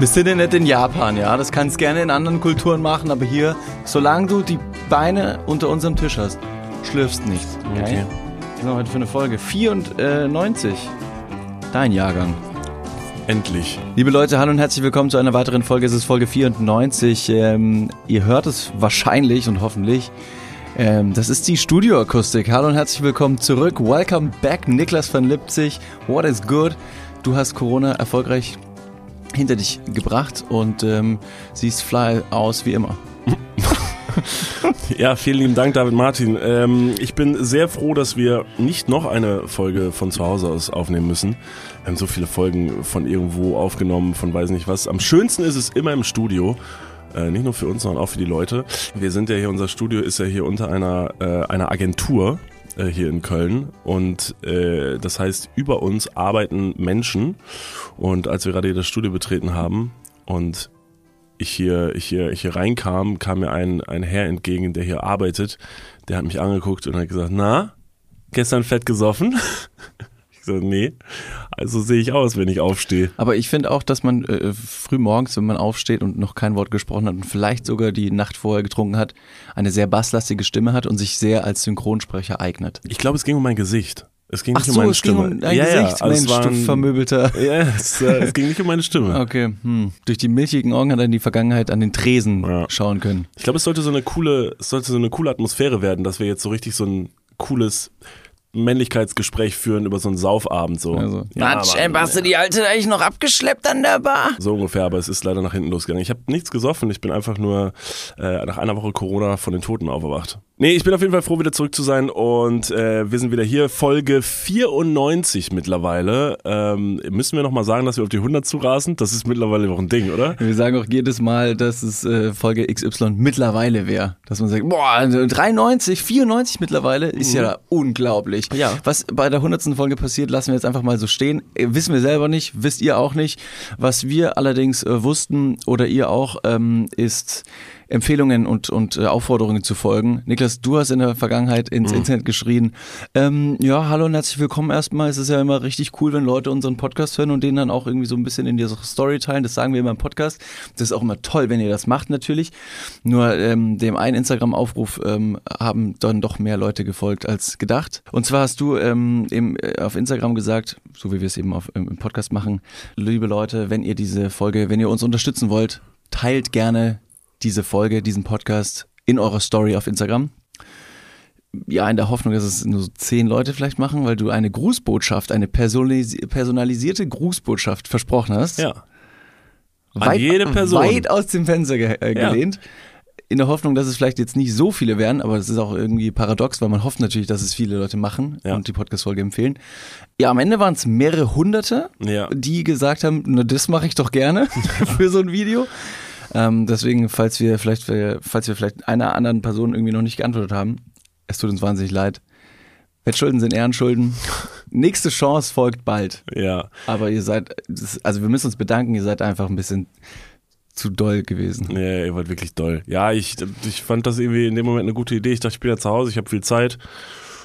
Wir sind ja nicht in Japan, ja. Das kannst gerne in anderen Kulturen machen, aber hier, solange du die Beine unter unserem Tisch hast, schlürfst nicht. Okay. okay. Was haben wir heute für eine Folge? 94. Dein Jahrgang. Endlich. Liebe Leute, hallo und herzlich willkommen zu einer weiteren Folge. Es ist Folge 94. Ähm, ihr hört es wahrscheinlich und hoffentlich. Ähm, das ist die Studioakustik. Hallo und herzlich willkommen zurück. Welcome back, Niklas van Lipzig. What is good? Du hast Corona erfolgreich hinter dich gebracht und ähm, siehst fly aus wie immer. ja, vielen lieben Dank, David Martin. Ähm, ich bin sehr froh, dass wir nicht noch eine Folge von zu Hause aus aufnehmen müssen. Wir haben so viele Folgen von irgendwo aufgenommen, von weiß nicht was. Am schönsten ist es immer im Studio. Äh, nicht nur für uns, sondern auch für die Leute. Wir sind ja hier, unser Studio ist ja hier unter einer, äh, einer Agentur äh, hier in Köln. Und äh, das heißt, über uns arbeiten Menschen. Und als wir gerade hier das Studio betreten haben und ich hier, ich hier, ich hier reinkam, kam mir ein, ein Herr entgegen, der hier arbeitet, der hat mich angeguckt und hat gesagt, na, gestern fett gesoffen? Ich so, nee, also sehe ich aus, wenn ich aufstehe. Aber ich finde auch, dass man äh, früh morgens, wenn man aufsteht und noch kein Wort gesprochen hat und vielleicht sogar die Nacht vorher getrunken hat, eine sehr basslastige Stimme hat und sich sehr als Synchronsprecher eignet. Ich glaube, es ging um mein Gesicht. Es ging Ach nicht so, um meine es Stimme. ging um dein ja, Gesicht, ja, also Mensch, war du ein- vermöbelter. Ja, es, äh, es ging nicht um meine Stimme. Okay, hm. durch die milchigen Augen hat er in die Vergangenheit an den Tresen Ja. schauen können. Ich glaube, es sollte so eine coole, es sollte so eine coole Atmosphäre werden, dass wir jetzt so richtig so ein cooles Männlichkeitsgespräch führen über so einen Saufabend so. Also, ja, Mann, ey, hast du die Alte eigentlich noch abgeschleppt an der Bar? so ungefähr, aber es ist leider nach hinten losgegangen. Ich habe nichts gesoffen, ich bin einfach nur äh, nach einer Woche Corona von den Toten aufgewacht. Nee, ich bin auf jeden Fall froh, wieder zurück zu sein und äh, wir sind wieder hier. Folge 94 mittlerweile. Ähm, müssen wir nochmal sagen, dass wir auf die 100 zurasen? Das ist mittlerweile noch ein Ding, oder? Wir sagen auch jedes Mal, dass es äh, Folge XY mittlerweile wäre. Dass man sagt, boah, also 93, 94 mittlerweile ist ja unglaublich. Ja. Was bei der 100. Folge passiert, lassen wir jetzt einfach mal so stehen. Äh, wissen wir selber nicht, wisst ihr auch nicht. Was wir allerdings äh, wussten oder ihr auch, ähm, ist Empfehlungen und, und äh, Aufforderungen zu folgen. Niklas, du hast in der Vergangenheit ins Internet geschrien, ähm, ja, hallo und herzlich willkommen erstmal. Es ist ja immer richtig cool, wenn Leute unseren Podcast hören und den dann auch irgendwie so ein bisschen in ihre Story teilen. Das sagen wir immer im Podcast. Das ist auch immer toll, wenn ihr das macht natürlich. Nur ähm, dem einen Instagram-Aufruf ähm, haben dann doch mehr Leute gefolgt als gedacht. Und zwar hast du ähm, im, äh, auf Instagram gesagt, so wie wir es eben auf, im im Podcast machen, liebe Leute, wenn ihr diese Folge, wenn ihr uns unterstützen wollt, teilt gerne diese Folge, diesen Podcast in eurer Story auf Instagram. Ja, in der Hoffnung, dass es nur so zehn Leute vielleicht machen, weil du eine Grußbotschaft, eine personalis personalisierte Grußbotschaft versprochen hast. Ja. An jede Person. Weit aus dem Fenster ge äh, Ja. gelehnt. In der Hoffnung, dass es vielleicht jetzt nicht so viele werden, aber das ist auch irgendwie paradox, weil man hofft natürlich, dass es viele Leute machen Ja. und die Podcast-Folge empfehlen. Ja, am Ende waren es mehrere Hunderte, Ja. die gesagt haben, na, das mache ich doch gerne für so ein Video. Ähm, deswegen, falls wir vielleicht, falls wir vielleicht einer anderen Person irgendwie noch nicht geantwortet haben, es tut uns wahnsinnig leid. Wettschulden sind Ehrenschulden. Nächste Chance folgt bald. Ja. Aber ihr seid, also wir müssen uns bedanken, ihr seid einfach ein bisschen zu doll gewesen. Nee, ihr wart wirklich doll. Ja, ich, ich fand das irgendwie in dem Moment eine gute Idee. Ich dachte, ich bin ja zu Hause, ich habe viel Zeit.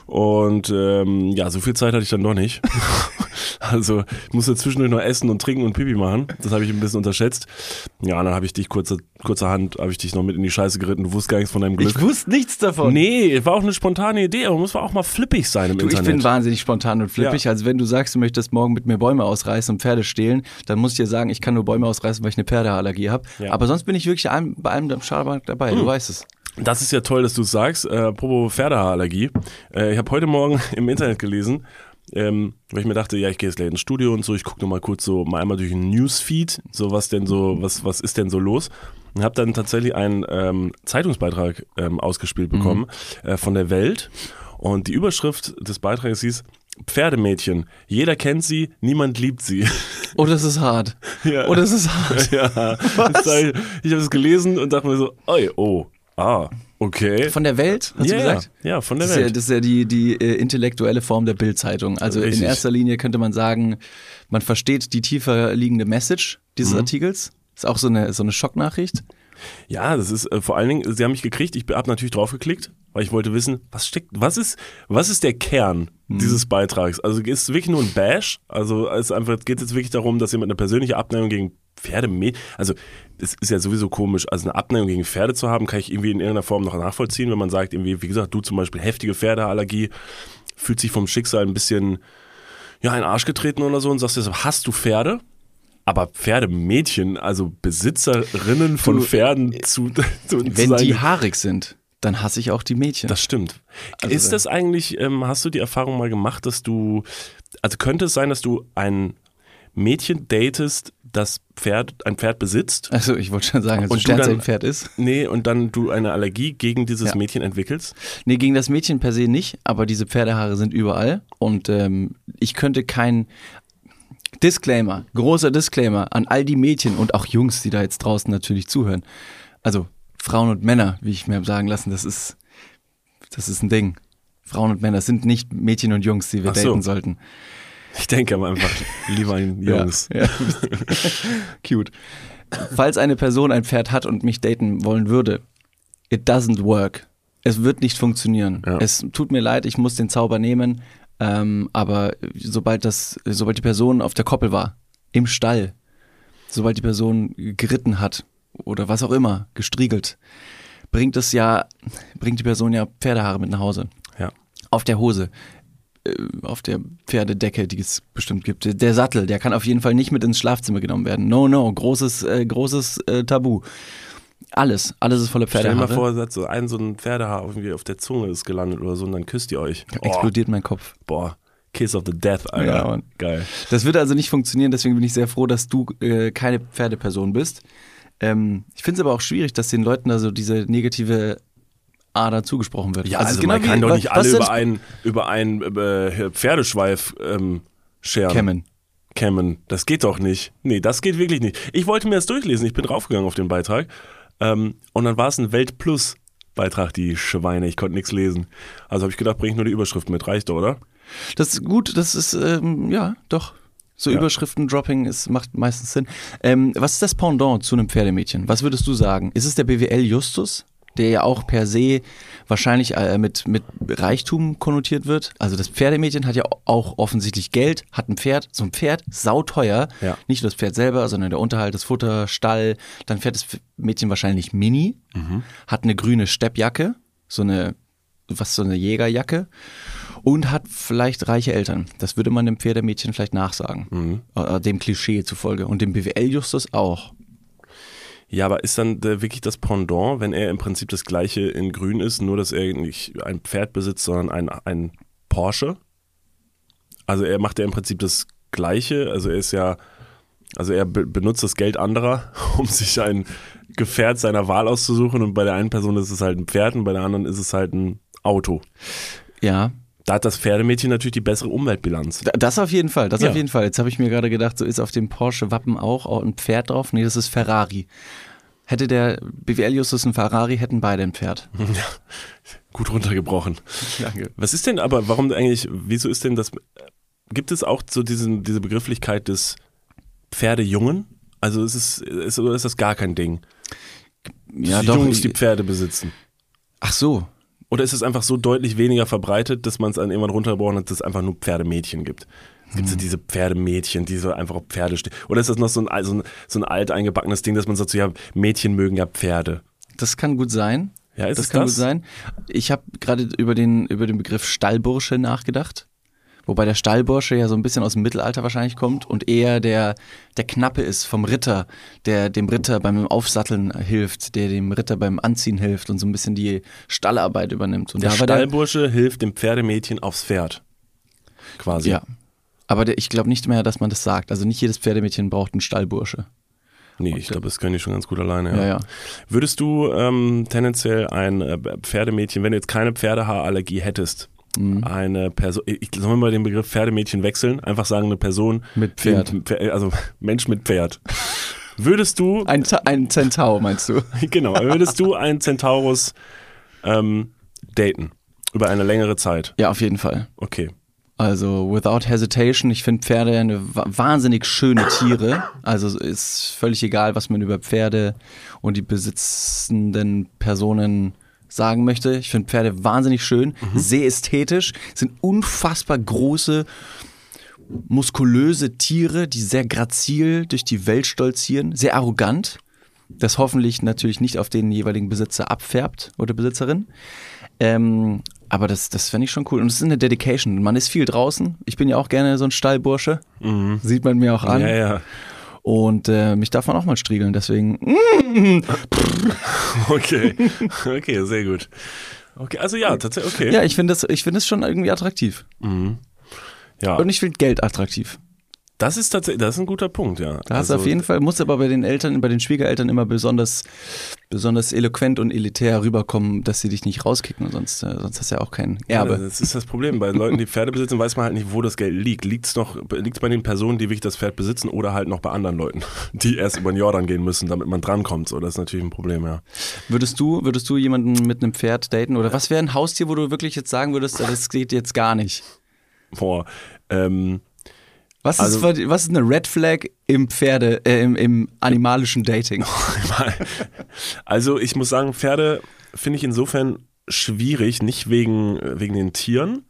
Und ähm, ja, so viel Zeit hatte ich dann doch nicht. also ich musste zwischendurch noch essen und trinken und Pipi machen. Das habe ich ein bisschen unterschätzt. Ja, dann habe ich dich kurze, kurzerhand, habe ich dich noch mit in die Scheiße geritten. Du wusstest gar nichts von deinem Glück. Ich wusste nichts davon. nee, war auch eine spontane Idee, aber man muss auch mal flippig sein im Du, ich Internet. bin wahnsinnig spontan und flippig. Ja. Also wenn du sagst, du möchtest morgen mit mir Bäume ausreißen und Pferde stehlen, dann muss ich dir sagen, ich kann nur Bäume ausreißen, weil ich eine Pferdeallergie habe. Ja. Aber sonst bin ich wirklich allem, bei allem am Schabernack dabei. Du weißt es. Das ist ja toll, dass du es sagst. Äh, apropos Pferdehaarallergie. Äh, ich habe heute Morgen im Internet gelesen, ähm, weil ich mir dachte, ja, ich gehe jetzt gleich ins Studio und so, ich gucke nochmal kurz so mal einmal durch den Newsfeed, so was denn so, was, was ist denn so los? Und habe dann tatsächlich einen ähm, Zeitungsbeitrag ähm, ausgespielt bekommen äh, von der Welt. Und die Überschrift des Beitrages hieß Pferdemädchen. Jeder kennt sie, niemand liebt sie. Oh, das ist hart. Ja. Oh, das ist hart. ja. Ich, ich habe es gelesen und dachte mir so, oi, oh, ah, okay. Von der Welt, hast ja, du gesagt? Ja, von der Das ist ja, Welt. das ist ja die, die äh, intellektuelle Form der Bildzeitung. Also Richtig. in erster Linie könnte man sagen, man versteht die tiefer liegende Message dieses Mhm. Artikels. Ist auch so eine, so eine Schocknachricht. Ja, das ist äh, vor allen Dingen, sie haben mich gekriegt, ich habe natürlich draufgeklickt, weil ich wollte wissen, was steckt, was ist, was ist der Kern Mhm. dieses Beitrags? Also ist es wirklich nur ein Bash? Also es einfach, geht jetzt wirklich darum, dass jemand eine persönliche Abneigung gegen Pferdemädchen, also es ist ja sowieso komisch, also eine Abneigung gegen Pferde zu haben, kann ich irgendwie in irgendeiner Form noch nachvollziehen, wenn man sagt, irgendwie, wie gesagt, du zum Beispiel heftige Pferdeallergie, fühlt sich vom Schicksal ein bisschen, ja, ein Arsch getreten oder so und sagst deshalb, hast du Pferde? Aber Pferdemädchen, also Besitzerinnen von Du, Pferden zu, zu, zu Wenn sein, die haarig sind, dann hasse ich auch die Mädchen. das stimmt. Also ist das eigentlich, ähm, hast du die Erfahrung mal gemacht, dass du, also könnte es sein, dass du ein Mädchen datest, das Pferd, ein Pferd besitzt? also ich wollte schon sagen, dass Und ein du dann- Sternzeichen-Pferd ist. Nee, und dann du eine Allergie gegen dieses Ja. Mädchen entwickelst? Nee, gegen das Mädchen per se nicht, aber diese Pferdehaare sind überall und ähm, ich könnte kein Disclaimer, großer Disclaimer an all die Mädchen und auch Jungs, die da jetzt draußen natürlich zuhören. Also Frauen und Männer, wie ich mir sagen lassen, das ist das ist ein Ding. Frauen und Männer sind nicht Mädchen und Jungs, die wir so. daten sollten. Ich denke aber einfach lieber an Jungs. Ja, ja. Cute. Falls eine Person ein Pferd hat und mich daten wollen würde, it doesn't work. Es wird nicht funktionieren. Ja. Es tut mir leid, ich muss den Zauber nehmen, ähm, aber sobald das, sobald die Person auf der Koppel war, im Stall, sobald die Person geritten hat oder was auch immer, gestriegelt, bringt es ja, bringt die Person ja Pferdehaare mit nach Hause Ja. auf der Hose, auf der Pferdedecke, die es bestimmt gibt. Der Sattel, der kann auf jeden Fall nicht mit ins Schlafzimmer genommen werden. No, no, großes, äh, großes äh, Tabu. Alles, alles ist voller Stell dir Pferdehaare. mal vor, sagt so ein so ein Pferdehaar irgendwie auf der Zunge ist gelandet oder so und dann küsst ihr euch. Oh, Explodiert mein Kopf. boah, Kiss of the Death, Alter. Ja, Mann. Geil. Das wird also nicht funktionieren, deswegen bin ich sehr froh, dass du äh, keine Pferdeperson bist. Ähm, ich finde es aber auch schwierig, dass den Leuten da so diese negative Ader zugesprochen wird. Ja, also, es ist man genau kann wie- doch nicht was alle über einen, über einen äh, Pferdeschweif ähm, scheren. Kämmen. Kämmen. Das geht doch nicht. Nee, das geht wirklich nicht. Ich wollte mir das durchlesen. Ich bin draufgegangen auf den Beitrag. Ähm, und dann war es ein Weltplus-Beitrag, die Schweine. Ich konnte nichts lesen. Also habe ich gedacht, bring ich nur die Überschrift mit. Reicht doch, oder? Das ist gut, das ist, ähm, ja, doch. So Ja. Überschriften-Dropping ist, macht meistens Sinn. Ähm, was ist das Pendant zu einem Pferdemädchen? Was würdest du sagen? Ist es der BWL Justus, der ja auch per se wahrscheinlich äh, mit, mit Reichtum konnotiert wird? Also das Pferdemädchen hat ja auch offensichtlich Geld, hat ein Pferd, so ein Pferd, sauteuer. Ja. Nicht nur das Pferd selber, sondern der Unterhalt, das Futter, Stall. Dann fährt das Mädchen wahrscheinlich Mini, hat eine grüne Steppjacke, so eine, was, so eine Jägerjacke und hat vielleicht reiche Eltern. Das würde man dem Pferdemädchen vielleicht nachsagen. Äh, Dem Klischee zufolge. Und dem BWL-Justus auch. Ja, aber ist dann äh, wirklich das Pendant, wenn er im Prinzip das gleiche in grün ist, nur dass er nicht ein Pferd besitzt, sondern ein, ein Porsche? Also er macht ja im Prinzip das gleiche, also er ist ja, also er be benutzt das Geld anderer, um sich ein Gefährt seiner Wahl auszusuchen und bei der einen Person ist es halt ein Pferd und bei der anderen ist es halt ein Auto. Ja, Da hat das Pferdemädchen natürlich die bessere Umweltbilanz. Da- Das auf jeden Fall, das Ja. auf jeden Fall. Jetzt habe ich mir gerade gedacht, so ist auf dem Porsche-Wappen auch ein Pferd drauf. Nee, das ist Ferrari. Hätte der BWL-Justus ein Ferrari, hätten beide ein Pferd. Gut runtergebrochen. Danke. Was ist denn aber, warum eigentlich, wieso ist denn das, gibt es auch so diesen, diese Begrifflichkeit des Pferdejungen? Also ist es, ist, oder ist das gar kein Ding? Ja, die doch. Jungs, die Pferde besitzen. Ach so. Oder ist es einfach so deutlich weniger verbreitet, dass man es dann irgendwann runtergebrochen hat, dass es einfach nur Pferdemädchen gibt? Es gibt so diese Pferdemädchen, die so einfach auf Pferde stehen. Oder ist das noch so ein, so ein, so ein alt eingebackenes Ding, dass man sagt, so, ja, Mädchen mögen ja Pferde? Das kann gut sein. Ja, ist das kann das? gut sein. Ich habe gerade über den, über den Begriff Stallbursche nachgedacht. Wobei der Stallbursche ja so ein bisschen aus dem Mittelalter wahrscheinlich kommt und eher der, der Knappe ist vom Ritter, der dem Ritter beim Aufsatteln hilft, der dem Ritter beim Anziehen hilft und so ein bisschen die Stallarbeit übernimmt. Und Der war der, Stallbursche hilft dem Pferdemädchen aufs Pferd. Quasi. ja. Aber der, ich glaube nicht mehr, dass man das sagt. Also nicht jedes Pferdemädchen braucht einen Stallbursche. Nee, ich glaube, das können die schon ganz gut alleine. Ja. Ja, ja. Würdest du ähm, tendenziell ein äh, Pferdemädchen, wenn du jetzt keine Pferdehaarallergie hättest, Mhm. eine Person, ich sollen wir mal den Begriff Pferdemädchen wechseln, einfach sagen eine Person Mit Pferd. Pfer- also Mensch mit Pferd. Würdest du, Ein, ein Zentau, meinst du? genau, würdest du einen Centaurus ähm, daten über eine längere Zeit? Ja, auf jeden Fall. Okay. Also without hesitation, ich finde Pferde eine wa- wahnsinnig schöne Tiere. Also ist völlig egal, was man über Pferde und die besitzenden Personen sagen möchte. Ich finde Pferde wahnsinnig schön, sehr ästhetisch, sind unfassbar große, muskulöse Tiere, die sehr grazil durch die Welt stolzieren, sehr arrogant, das hoffentlich natürlich nicht auf den jeweiligen Besitzer abfärbt oder Besitzerin. Ähm, aber das, das fände ich schon cool. Und es ist eine Dedication. Man ist viel draußen. Ich bin ja auch gerne so ein Stallbursche. Mhm. Sieht man mir auch an. Ja, ja. Und äh, mich darf man auch mal striegeln. Deswegen. Okay. Okay, sehr gut. Okay, also ja, tatsächlich, okay. Ja, ich finde das, ich finde es schon irgendwie attraktiv. Ja, Und ich finde Geld attraktiv. Das ist tatsächlich, das ist ein guter Punkt, ja. Da hast du auf jeden Fall, muss aber bei den Eltern, bei den Schwiegereltern immer besonders, besonders eloquent und elitär rüberkommen, dass sie dich nicht rauskicken, sonst, äh, sonst hast du ja auch kein Ja, Erbe. das ist das Problem. Bei Leuten, die Pferde besitzen, weiß man halt nicht, wo das Geld liegt. Liegt es noch, liegt's bei den Personen, die wirklich das Pferd besitzen oder halt noch bei anderen Leuten, die erst über den Jordan gehen müssen, damit man drankommt. So, das ist natürlich ein Problem, ja. Würdest du, würdest du jemanden mit einem Pferd daten oder was wäre ein Haustier, wo du wirklich jetzt sagen würdest, das geht jetzt gar nicht? Boah, ähm, Was, Also- ist, was ist eine Red Flag im Pferde, äh, im, im animalischen Dating? Also ich muss sagen, Pferde finde ich insofern schwierig, nicht wegen, wegen den Tieren,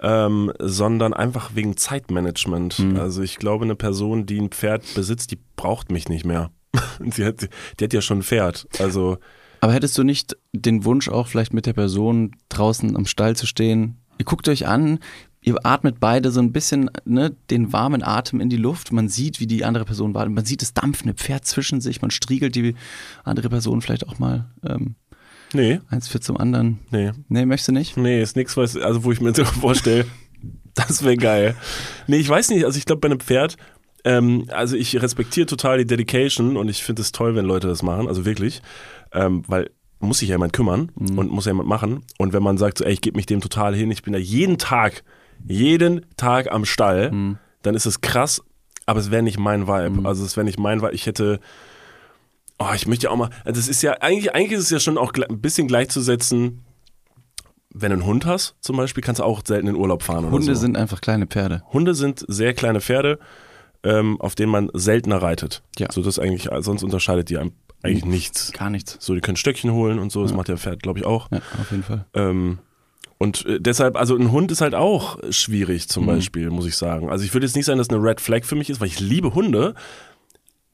ähm, sondern einfach wegen Zeitmanagement. Also ich glaube, eine Person, die ein Pferd besitzt, die braucht mich nicht mehr. die, hat, die hat ja schon ein Pferd. Also Aber hättest du nicht den Wunsch auch vielleicht mit der Person draußen am Stall zu stehen? Ihr guckt euch an, ihr atmet beide so ein bisschen ne, den warmen Atem in die Luft. Man sieht, wie die andere Person wartet. Man sieht das dampfende Pferd zwischen sich. Man striegelt die andere Person vielleicht auch mal ähm, nee, eins für zum anderen. nee, Nee, möchtest du nicht? nee, ist nichts, was, also wo ich mir so vorstelle, das wäre geil. Nee, ich weiß nicht, also ich glaube bei einem Pferd, ähm, also ich respektiere total die Dedication und ich finde es toll, wenn Leute das machen, also wirklich, ähm, weil muss sich ja jemand kümmern und muss ja jemand machen. Und wenn man sagt, so, ey, ich gebe mich dem total hin, ich bin da jeden Tag, jeden Tag am Stall, dann ist es krass, aber es wäre nicht mein Vibe. Also es wäre nicht mein Vibe. Ich hätte, oh, ich möchte ja auch mal, also es ist ja, eigentlich, eigentlich ist es ja schon auch ein bisschen gleichzusetzen, wenn du einen Hund hast, zum Beispiel, kannst du auch selten in Urlaub fahren Hunde so. sind einfach kleine Pferde. Hunde sind sehr kleine Pferde, ähm, auf denen man seltener reitet. Ja. So das eigentlich, sonst unterscheidet die eigentlich nichts. Gar nichts. So, die können Stöckchen holen und so, das macht der Pferd, glaube ich, auch. Ja, auf jeden Fall. Ähm, und äh, deshalb, also ein Hund ist halt auch schwierig zum Beispiel, muss ich sagen. Also ich würde jetzt nicht sagen, dass eine Red Flag für mich ist, weil ich liebe Hunde,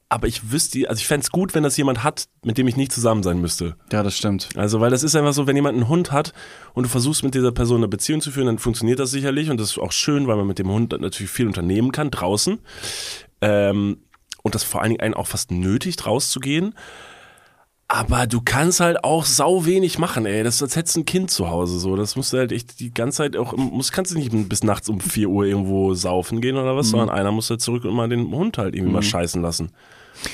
aber ich wüsste, also ich fände es gut, wenn das jemand hat, mit dem ich nicht zusammen sein müsste. Ja, das stimmt. Also, weil das ist einfach so, wenn jemand einen Hund hat und du versuchst mit dieser Person eine Beziehung zu führen, dann funktioniert das sicherlich und das ist auch schön, weil man mit dem Hund natürlich viel unternehmen kann draußen. Ähm, und das vor allen Dingen einen auch fast nötigt, rauszugehen. Aber du kannst halt auch sau wenig machen, ey. Das ist, als hättest du ein Kind zu Hause, so. Das musst du halt echt die ganze Zeit auch, muss, kannst du nicht bis nachts um 4 Uhr irgendwo saufen gehen oder was, sondern einer muss halt zurück und mal den Hund halt irgendwie mal scheißen lassen.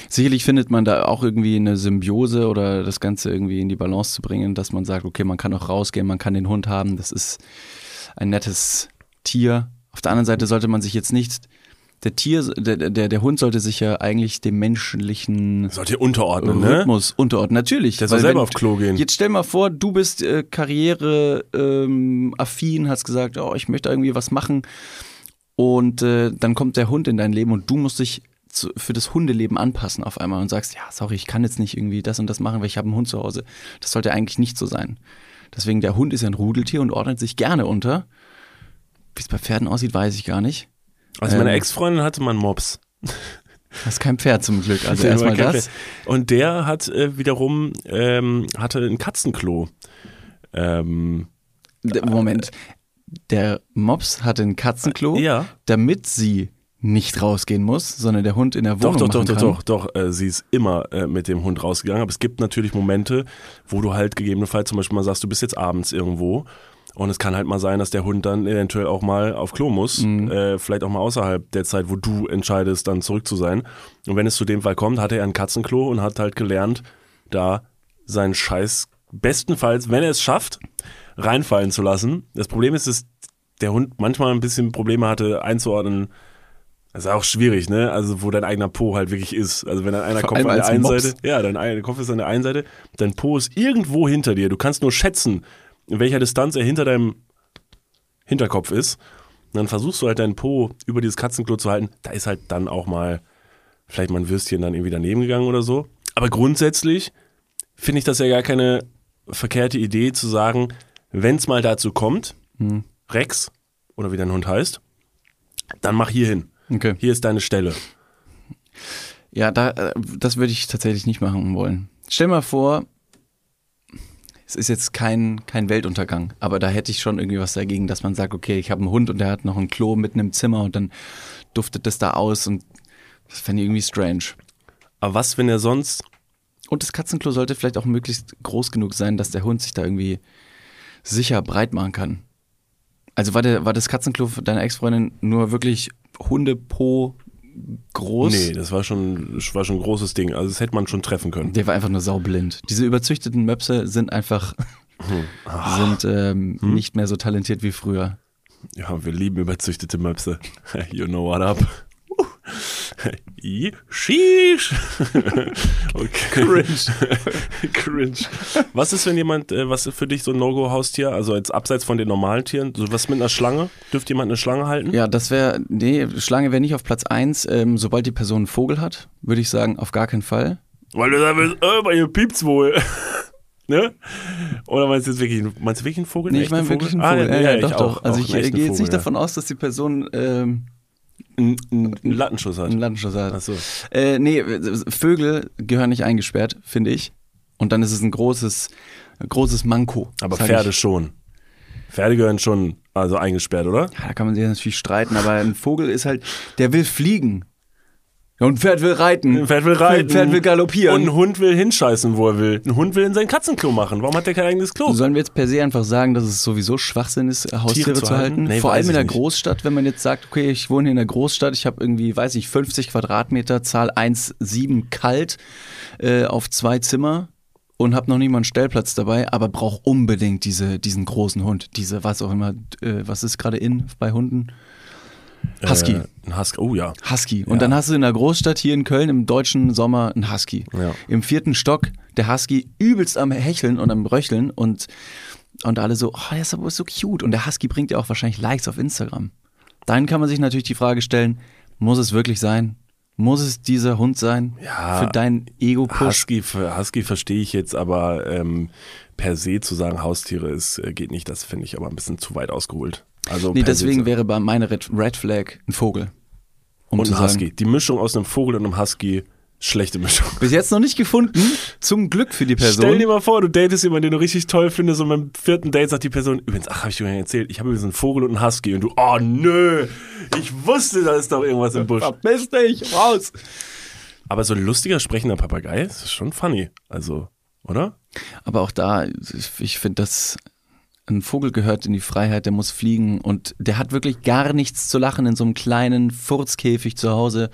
Sicherlich findet man da auch irgendwie eine Symbiose oder das Ganze irgendwie in die Balance zu bringen, dass man sagt, okay, man kann auch rausgehen, man kann den Hund haben, das ist ein nettes Tier. Auf der anderen Seite sollte man sich jetzt nicht, der Tier, der, der, der Hund sollte sich ja eigentlich dem menschlichen Sollt ihr unterordnen, ne? Rhythmus unterordnen. Natürlich. Der soll selber wenn- auf Klo gehen. Jetzt stell mal vor, du bist äh, karriere ähm, affin, hast gesagt, oh, ich möchte irgendwie was machen und äh, dann kommt der Hund in dein Leben und du musst dich zu, für das Hundeleben anpassen auf einmal und sagst, ja, sorry, ich kann jetzt nicht irgendwie das und das machen, weil ich habe einen Hund zu Hause. Das sollte eigentlich nicht so sein. Deswegen, der Hund ist ja ein Rudeltier und ordnet sich gerne unter. Wie es bei Pferden aussieht, weiß ich gar nicht. Also meine Ähm. Ex-Freundin hatte mal einen Mops. Das ist kein Pferd zum Glück. Also erstmal das. kein- Und der hat äh, wiederum ähm, hatte ein Katzenklo. Ähm, D- Moment. Der Mops hatte ein Katzenklo, ja. damit sie nicht rausgehen muss, sondern der Hund in der Wohnung Doch, doch, doch, doch, doch, doch. Äh, sie ist immer äh, mit dem Hund rausgegangen. Aber es gibt natürlich Momente, wo du halt gegebenenfalls zum Beispiel mal sagst, du bist jetzt abends irgendwo. Und es kann halt mal sein, dass der Hund dann eventuell auch mal auf Klo muss. Mhm. Äh, vielleicht auch mal außerhalb der Zeit, wo du entscheidest, dann zurück zu sein. Und wenn es zu dem Fall kommt, hatte er ein Katzenklo und hat halt gelernt, da seinen Scheiß bestenfalls, wenn er es schafft, reinfallen zu lassen. Das Problem ist, dass der Hund manchmal ein bisschen Probleme hatte einzuordnen, das ist auch schwierig, ne? Also, wo dein eigener Po halt wirklich ist. Also, wenn dein einer Kopf an der einen Mops. Seite, ja, dein Kopf ist an der einen Seite, dein Po ist irgendwo hinter dir. Du kannst nur schätzen, in welcher Distanz er hinter deinem Hinterkopf ist. Und dann versuchst du halt deinen Po über dieses Katzenklo zu halten. Da ist halt dann auch mal vielleicht mal ein Würstchen dann irgendwie daneben gegangen oder so. Aber grundsätzlich finde ich das ja gar keine verkehrte Idee zu sagen, wenn es mal dazu kommt, Hm. Rex oder wie dein Hund heißt, dann mach hier hin. Okay. Hier ist deine Stelle. Ja, da, äh, das würde ich tatsächlich nicht machen wollen. Stell mal vor, es ist jetzt kein, kein Weltuntergang, aber da hätte ich schon irgendwie was dagegen, dass man sagt, okay, ich habe einen Hund und der hat noch ein Klo mitten im Zimmer und dann duftet das da aus und das fände ich irgendwie strange. Aber was, wenn er sonst. Und das Katzenklo sollte vielleicht auch möglichst groß genug sein, dass der Hund sich da irgendwie sicher breit machen kann. Also war, der, war das Katzenklo deiner Ex-Freundin nur wirklich Hundepo groß? Nee, das war schon, war schon ein großes Ding. Also das hätte man schon treffen können. Der war einfach nur saublind. Diese überzüchteten Möpse sind einfach sind ähm, nicht mehr so talentiert wie früher. Ja, wir lieben überzüchtete Möpse. You know what up. Sheesh. Cringe. Cringe. Was ist, wenn jemand, äh, was ist für dich so ein No-Go-Haustier? Also jetzt abseits von den normalen Tieren, so was mit einer Schlange? Dürfte jemand eine Schlange halten? Ja, das wäre, nee, Schlange wäre nicht auf Platz eins. Ähm, sobald die Person einen Vogel hat, würde ich sagen, auf gar keinen Fall. Weil du willst, äh, bei ihr piept's wohl. ne? Oder meinst du jetzt wirklich, meinst du wirklich einen Vogel? Nee, ich meine wirklich einen Ah, Vogel. ja, ja, ja, doch, ich doch. auch. also auch ich äh, gehe jetzt nicht davon aus, dass die Person ähm, Ein, ein, ein Lattenschuss hat. einen Landenschuss hat. Ach so. Äh, nee, Vögel gehören nicht eingesperrt, finde ich. Und dann ist es ein großes, großes Manko. Aber Pferde Ich. schon. Pferde gehören schon also eingesperrt, oder? Ja, da kann man sich natürlich streiten, aber ein Vogel ist halt, der will fliegen. Ja, Und ein Pferd will reiten. Ein Pferd will reiten. Ein Pferd will galoppieren. Und ein Hund will hinscheißen, wo er will. Ein Hund will in sein Katzenklo machen. Warum hat der kein eigenes Klo? Sollen wir jetzt per se einfach sagen, dass es sowieso Schwachsinn ist, Haustiere Tiere zu, zu halten? Nee, Vor allem in der nicht. Großstadt, wenn man jetzt sagt, okay, ich wohne hier in der Großstadt, ich habe irgendwie, weiß ich, 50 Quadratmeter, Zahl 1,7 kalt äh, auf zwei Zimmer und habe noch nie mal einen Stellplatz dabei, aber brauche unbedingt diese, diesen großen Hund. Diese, was auch immer, äh, was ist gerade in bei Hunden? Husky. Äh, ein Husky. Oh ja. Husky. Und Ja. dann hast du in der Großstadt hier in Köln im deutschen Sommer einen Husky. Ja. Im vierten Stock der Husky übelst am Hecheln und am Röcheln und, und alle so, oh, der ist aber so cute. Und der Husky bringt ja auch wahrscheinlich Likes auf Instagram. Dann kann man sich natürlich die Frage stellen, muss es wirklich sein? Muss es dieser Hund sein? Ja. Für deinen Ego-Push? Husky, Husky verstehe ich jetzt, aber ähm, per se zu sagen, Haustiere ist, äh, geht nicht. Das finde ich aber ein bisschen zu weit ausgeholt. Also Nee, deswegen zu- wäre bei meiner Red, Flag ein Vogel. Um und ein sagen, Husky. Die Mischung aus einem Vogel und einem Husky, schlechte Mischung. Bis jetzt noch nicht gefunden. Zum Glück für die Person. Stell dir mal vor, du datest jemanden, den du richtig toll findest und beim vierten Date sagt die Person, übrigens, ach, habe ich dir erzählt, ich habe übrigens einen Vogel und einen Husky und du, oh nö, ich wusste, da ist doch irgendwas im Busch. Verpiss dich, raus! Aber so ein lustiger sprechender Papagei, das ist schon funny. Also, oder? Aber auch da, ich finde, dass ein Vogel gehört in die Freiheit, der muss fliegen und der hat wirklich gar nichts zu lachen in so einem kleinen Furzkäfig zu Hause.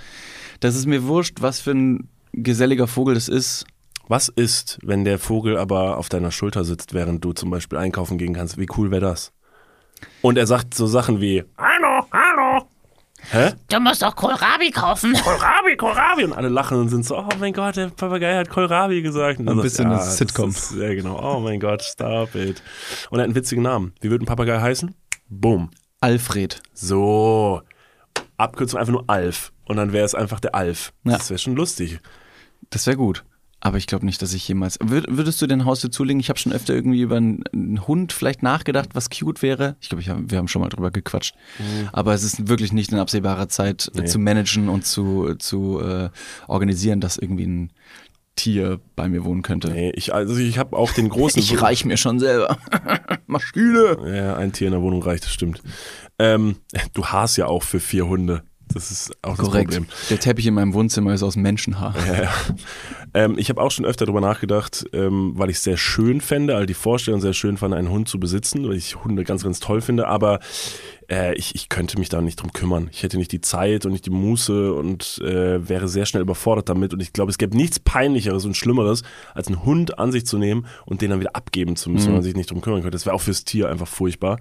Das ist mir wurscht, was für ein geselliger Vogel das ist. Was ist, wenn der Vogel aber auf deiner Schulter sitzt, während du zum Beispiel einkaufen gehen kannst? Wie cool wäre das? Und er sagt so Sachen wie, Hallo, hallo. Hä? Du musst doch Kohlrabi kaufen. Kohlrabi, Kohlrabi. Und alle lachen und sind so, oh mein Gott, der Papagei hat Kohlrabi gesagt. Und dann Ein bisschen eine das Sitcom. Ist, ja, genau. Oh mein Gott, stop it. Und er hat einen witzigen Namen. Wie würde ein Papagei heißen? Boom. Alfred. So. Abkürzung einfach nur Alf. Und dann wäre es einfach der Alf. Ja. Das wäre schon lustig. Das wäre gut. Aber ich glaube nicht, dass ich jemals. Würd, würdest du den Haustier zulegen? Ich habe schon öfter irgendwie über einen, Hund vielleicht nachgedacht, was cute wäre. Ich glaube, hab, wir haben schon mal drüber gequatscht. Aber es ist wirklich nicht in absehbarer Zeit äh, Nee. zu managen und zu, zu äh, organisieren, dass irgendwie ein Tier bei mir wohnen könnte. Nee, ich, also ich habe auch den großen. Ich reich mir schon selber. Maschine. Ja, ein Tier in der Wohnung reicht, das stimmt. Ähm, du haarst ja auch für vier Hunde. Das ist auch das Korrekt. Problem. Der Teppich in meinem Wohnzimmer ist aus Menschenhaar. Ja, ja. Ähm, ich habe auch schon öfter darüber nachgedacht, ähm, weil ich es sehr schön fände, also die Vorstellung sehr schön fand, einen Hund zu besitzen, weil ich Hunde ganz, ganz toll finde, aber äh, ich, ich könnte mich da nicht drum kümmern. Ich hätte nicht die Zeit und nicht die Muße und äh, wäre sehr schnell überfordert damit. Und ich glaube, es gäbe nichts Peinlicheres und Schlimmeres, als einen Hund an sich zu nehmen und den dann wieder abgeben zu müssen, wenn man sich nicht drum kümmern könnte. Das wäre auch fürs Tier einfach furchtbar.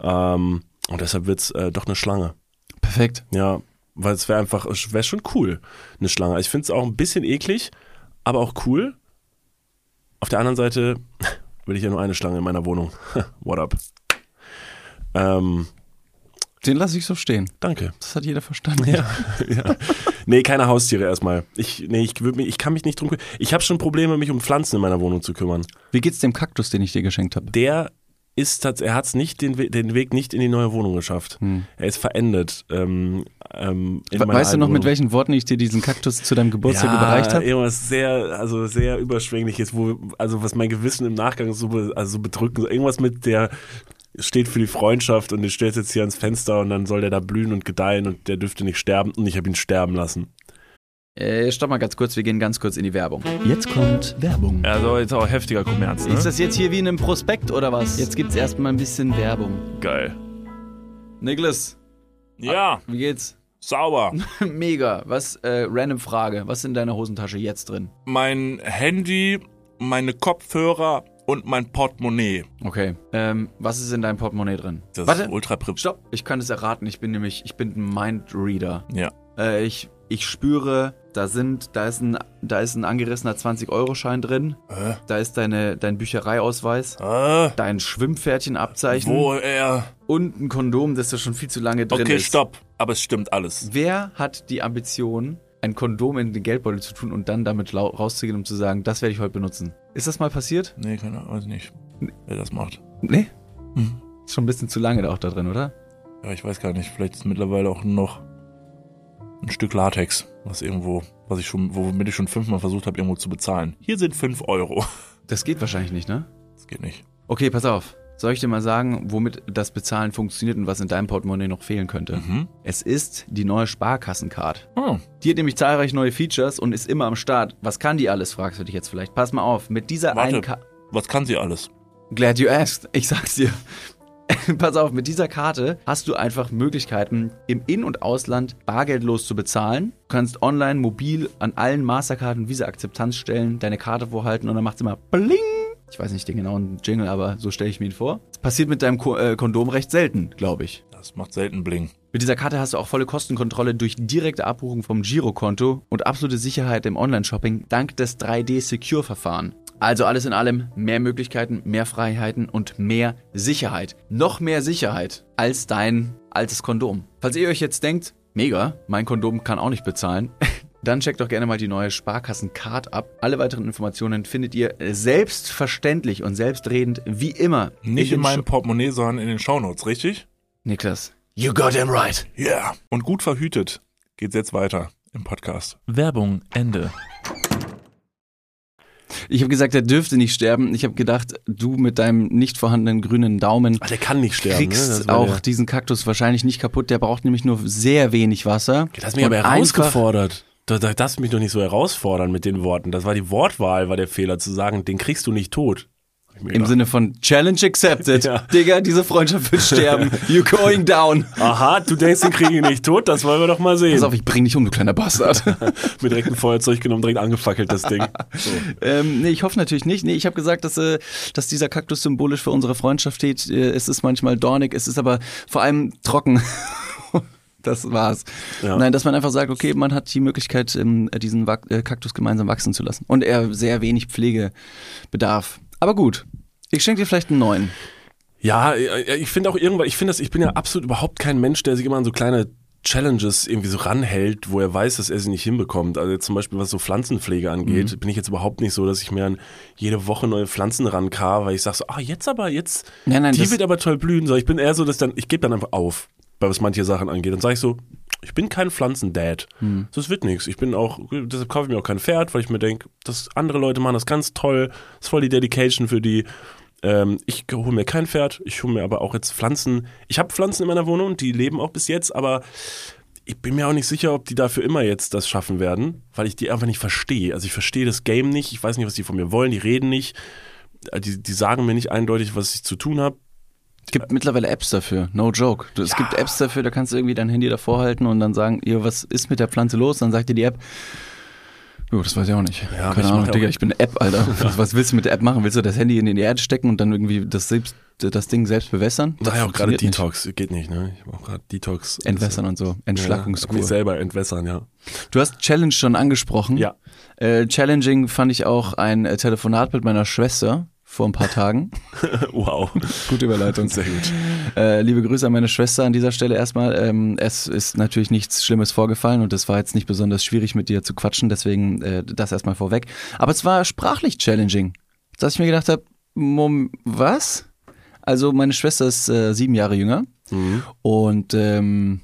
Ähm, und deshalb wird's äh, doch eine Schlange. Perfekt. Ja, weil es wäre einfach, wäre schon cool, eine Schlange. Ich finde es auch ein bisschen eklig, aber auch cool. Auf der anderen Seite will ich ja nur eine Schlange in meiner Wohnung. What up? Ähm, Den lasse ich so stehen. danke. Das hat jeder verstanden. Ja, ja. Nee, keine Haustiere erstmal. Ich, nee, ich, mich, ich kann mich nicht drum kümmern. Ich habe schon Probleme, mich um Pflanzen in meiner Wohnung zu kümmern. Wie geht's dem Kaktus, den ich dir geschenkt habe? Der ist er hat es nicht den, We- den Weg nicht in die neue Wohnung geschafft. Er ist verendet. Ähm, ähm, Weißt du noch, mit Wohnung. welchen Worten ich dir diesen Kaktus zu deinem Geburtstag überreicht habe? Irgendwas sehr, also sehr überschwängliches, wo, also was mein Gewissen im Nachgang so, be, also so bedrücken, so irgendwas mit der steht für die Freundschaft und den stellt jetzt hier ans Fenster und dann soll der da blühen und gedeihen und der dürfte nicht sterben und ich habe ihn sterben lassen. Äh, stopp mal ganz kurz, wir gehen ganz kurz in die Werbung. Jetzt kommt Werbung. Also jetzt auch heftiger Kommerz, ne? Ist das jetzt hier wie in einem Prospekt oder was? Jetzt gibt's erstmal ein bisschen Werbung. geil. Niklas, Ja, wie geht's? sauber. Mega. Was, äh, random Frage. Was ist in deiner Hosentasche jetzt drin? Mein Handy, meine Kopfhörer und mein Portemonnaie. Okay. Ähm, was ist in deinem Portemonnaie drin? Das Warte. ist ultra prip. Stopp. Ich kann es erraten. Ich bin nämlich, ich bin ein Mindreader. Ja. Äh, ich, ich spüre, da sind, da ist ein, da ist ein angerissener 20-Euro-Schein drin. Äh, Da ist deine, dein Büchereiausweis. äh, Dein Schwimmpferdchenabzeichen. wo er. Und ein Kondom, das da schon viel zu lange drin Okay, ist. stopp. Aber es stimmt alles. Wer hat die Ambition, ein Kondom in den Geldbeutel zu tun und dann damit rauszugehen, um zu sagen, das werde ich heute benutzen? Ist das mal passiert? Nee, keine Ahnung, weiß nicht, wer das macht. Nee. Hm. Ist schon ein bisschen zu lange da auch da drin, oder? Ja, ich weiß gar nicht. Vielleicht ist mittlerweile auch noch ein Stück Latex, was irgendwo, was ich schon, womit ich schon fünfmal versucht habe, irgendwo zu bezahlen. Hier sind fünf Euro. Das geht wahrscheinlich nicht, ne? Das geht nicht. Okay, pass auf. Soll ich dir mal sagen, womit das Bezahlen funktioniert und was in deinem Portemonnaie noch fehlen könnte? Mhm. Es ist die neue Sparkassencard. Oh, Die hat nämlich zahlreiche neue Features und ist immer am Start. Was kann die alles, fragst du dich jetzt vielleicht. Pass mal auf, mit dieser Warte. einen Ka was kann sie alles? Glad you asked. Ich sag's dir. Pass auf, mit dieser Karte hast du einfach Möglichkeiten, im In- und Ausland bargeldlos zu bezahlen. Du kannst online, mobil an allen und Visa-Akzeptanzstellen deine Karte vorhalten und dann macht's immer Bling. Ich weiß nicht den genauen Jingle, aber so stelle ich mir ihn vor. Das passiert mit deinem Ko äh, Kondom recht selten, glaube ich. Das macht selten Bling. Mit dieser Karte hast du auch volle Kostenkontrolle durch direkte Abbuchung vom Girokonto und absolute Sicherheit im Online-Shopping dank des 3D-Secure-Verfahren. Also alles in allem mehr Möglichkeiten, mehr Freiheiten und mehr Sicherheit. Noch mehr Sicherheit als dein altes Kondom. Falls ihr euch jetzt denkt, mega, mein Kondom kann auch nicht bezahlen, dann checkt doch gerne mal die neue Sparkassen-Card ab. Alle weiteren Informationen findet ihr selbstverständlich und selbstredend wie immer. Nicht in den meinem Portemonnaie, sondern in den Shownotes, richtig? Niklas. You got him right. Ja. Yeah. Und gut verhütet geht's jetzt weiter im Podcast. Werbung Ende. Ich habe gesagt, er dürfte nicht sterben. Ich habe gedacht, du mit deinem nicht vorhandenen grünen Daumen Ach, der kann nicht sterben. kriegst ne? Das war auch der- diesen Kaktus wahrscheinlich nicht kaputt. Der braucht nämlich nur sehr wenig Wasser. Das hat mich aber herausgefordert. Da, da darfst du mich doch nicht so herausfordern mit den Worten. Das war die Wortwahl, war der Fehler, zu sagen, den kriegst du nicht tot. Mir Im Sinne von Challenge accepted. Ja. Digga, diese Freundschaft wird sterben. You going down. Aha, du denkst, den kriege ich nicht tot, das wollen wir doch mal sehen. Pass auf, ich bring dich um, du kleiner Bastard. Mit direkt ein Feuerzeug genommen, direkt angefackelt, das Ding. ähm, nee, ich hoffe natürlich nicht. Nee, ich habe gesagt, dass, äh, dass dieser Kaktus symbolisch für unsere Freundschaft steht. Äh, es ist manchmal dornig, es ist aber vor allem trocken. Das war's. Ja. Nein, dass man einfach sagt, okay, man hat die Möglichkeit, ähm, diesen äh, Kaktus gemeinsam wachsen zu lassen. Und er sehr wenig Pflegebedarf. Aber gut, ich schenke dir vielleicht einen neuen. Ja, ich finde auch irgendwann, ich finde das, ich bin ja absolut überhaupt kein Mensch, der sich immer an so kleine Challenges irgendwie so ranhält, wo er weiß, dass er sie nicht hinbekommt. Also zum Beispiel, was so Pflanzenpflege angeht, Mhm. bin ich jetzt überhaupt nicht so, dass ich mir an jede Woche neue Pflanzen rankar, weil ich sage so, ah, jetzt aber, jetzt, Nein, nein, die wird aber toll blühen. So, ich bin eher so, dass dann, ich gebe dann einfach auf, bei was manche Sachen angeht. Dann sage ich so, ich bin kein Pflanzendad. Hm. Das wird nichts. Ich bin auch, deshalb kaufe ich mir auch kein Pferd, weil ich mir denke, dass andere Leute machen das ganz toll. Das ist voll die Dedication für die. Ähm, ich hole mir kein Pferd, ich hole mir aber auch jetzt Pflanzen. Ich habe Pflanzen in meiner Wohnung, die leben auch bis jetzt, aber ich bin mir auch nicht sicher, ob die dafür immer jetzt das schaffen werden, weil ich die einfach nicht verstehe. Also ich verstehe das Game nicht, ich weiß nicht, was die von mir wollen, die reden nicht, Äh, die, die sagen mir nicht eindeutig, was ich zu tun habe. Es gibt mittlerweile Apps dafür, no joke. Es gibt Apps dafür, da kannst du irgendwie dein Handy davor halten und dann sagen, ihr, was ist mit der Pflanze los? Dann sagt dir die App, jo, das weiß ich auch nicht. Ja, Keine ich Ahnung, Digga, ich bin eine App, Alter. Was, was willst du mit der App machen? Willst du das Handy in die Erde stecken und dann irgendwie das, selbst, das Ding selbst bewässern? Da ja auch gerade funktioniert nicht. Detox, geht nicht, ne? Ich auch gerade Detox. Entwässern und so, Ja, Entschlackungskur. mich selber entwässern, ja. Du hast Challenge schon angesprochen. Ja. Äh, challenging fand ich auch ein äh, Telefonat mit meiner Schwester vor ein paar Tagen. wow. Gute Überleitung. Sehr gut. Äh, liebe Grüße an meine Schwester an dieser Stelle erstmal. Ähm, es ist natürlich nichts Schlimmes vorgefallen und es war jetzt nicht besonders schwierig mit dir zu quatschen, deswegen äh, das erstmal vorweg. Aber es war sprachlich challenging. Dass ich mir gedacht habe, Mom, was? Also meine Schwester ist äh, sieben Jahre jünger und ähm,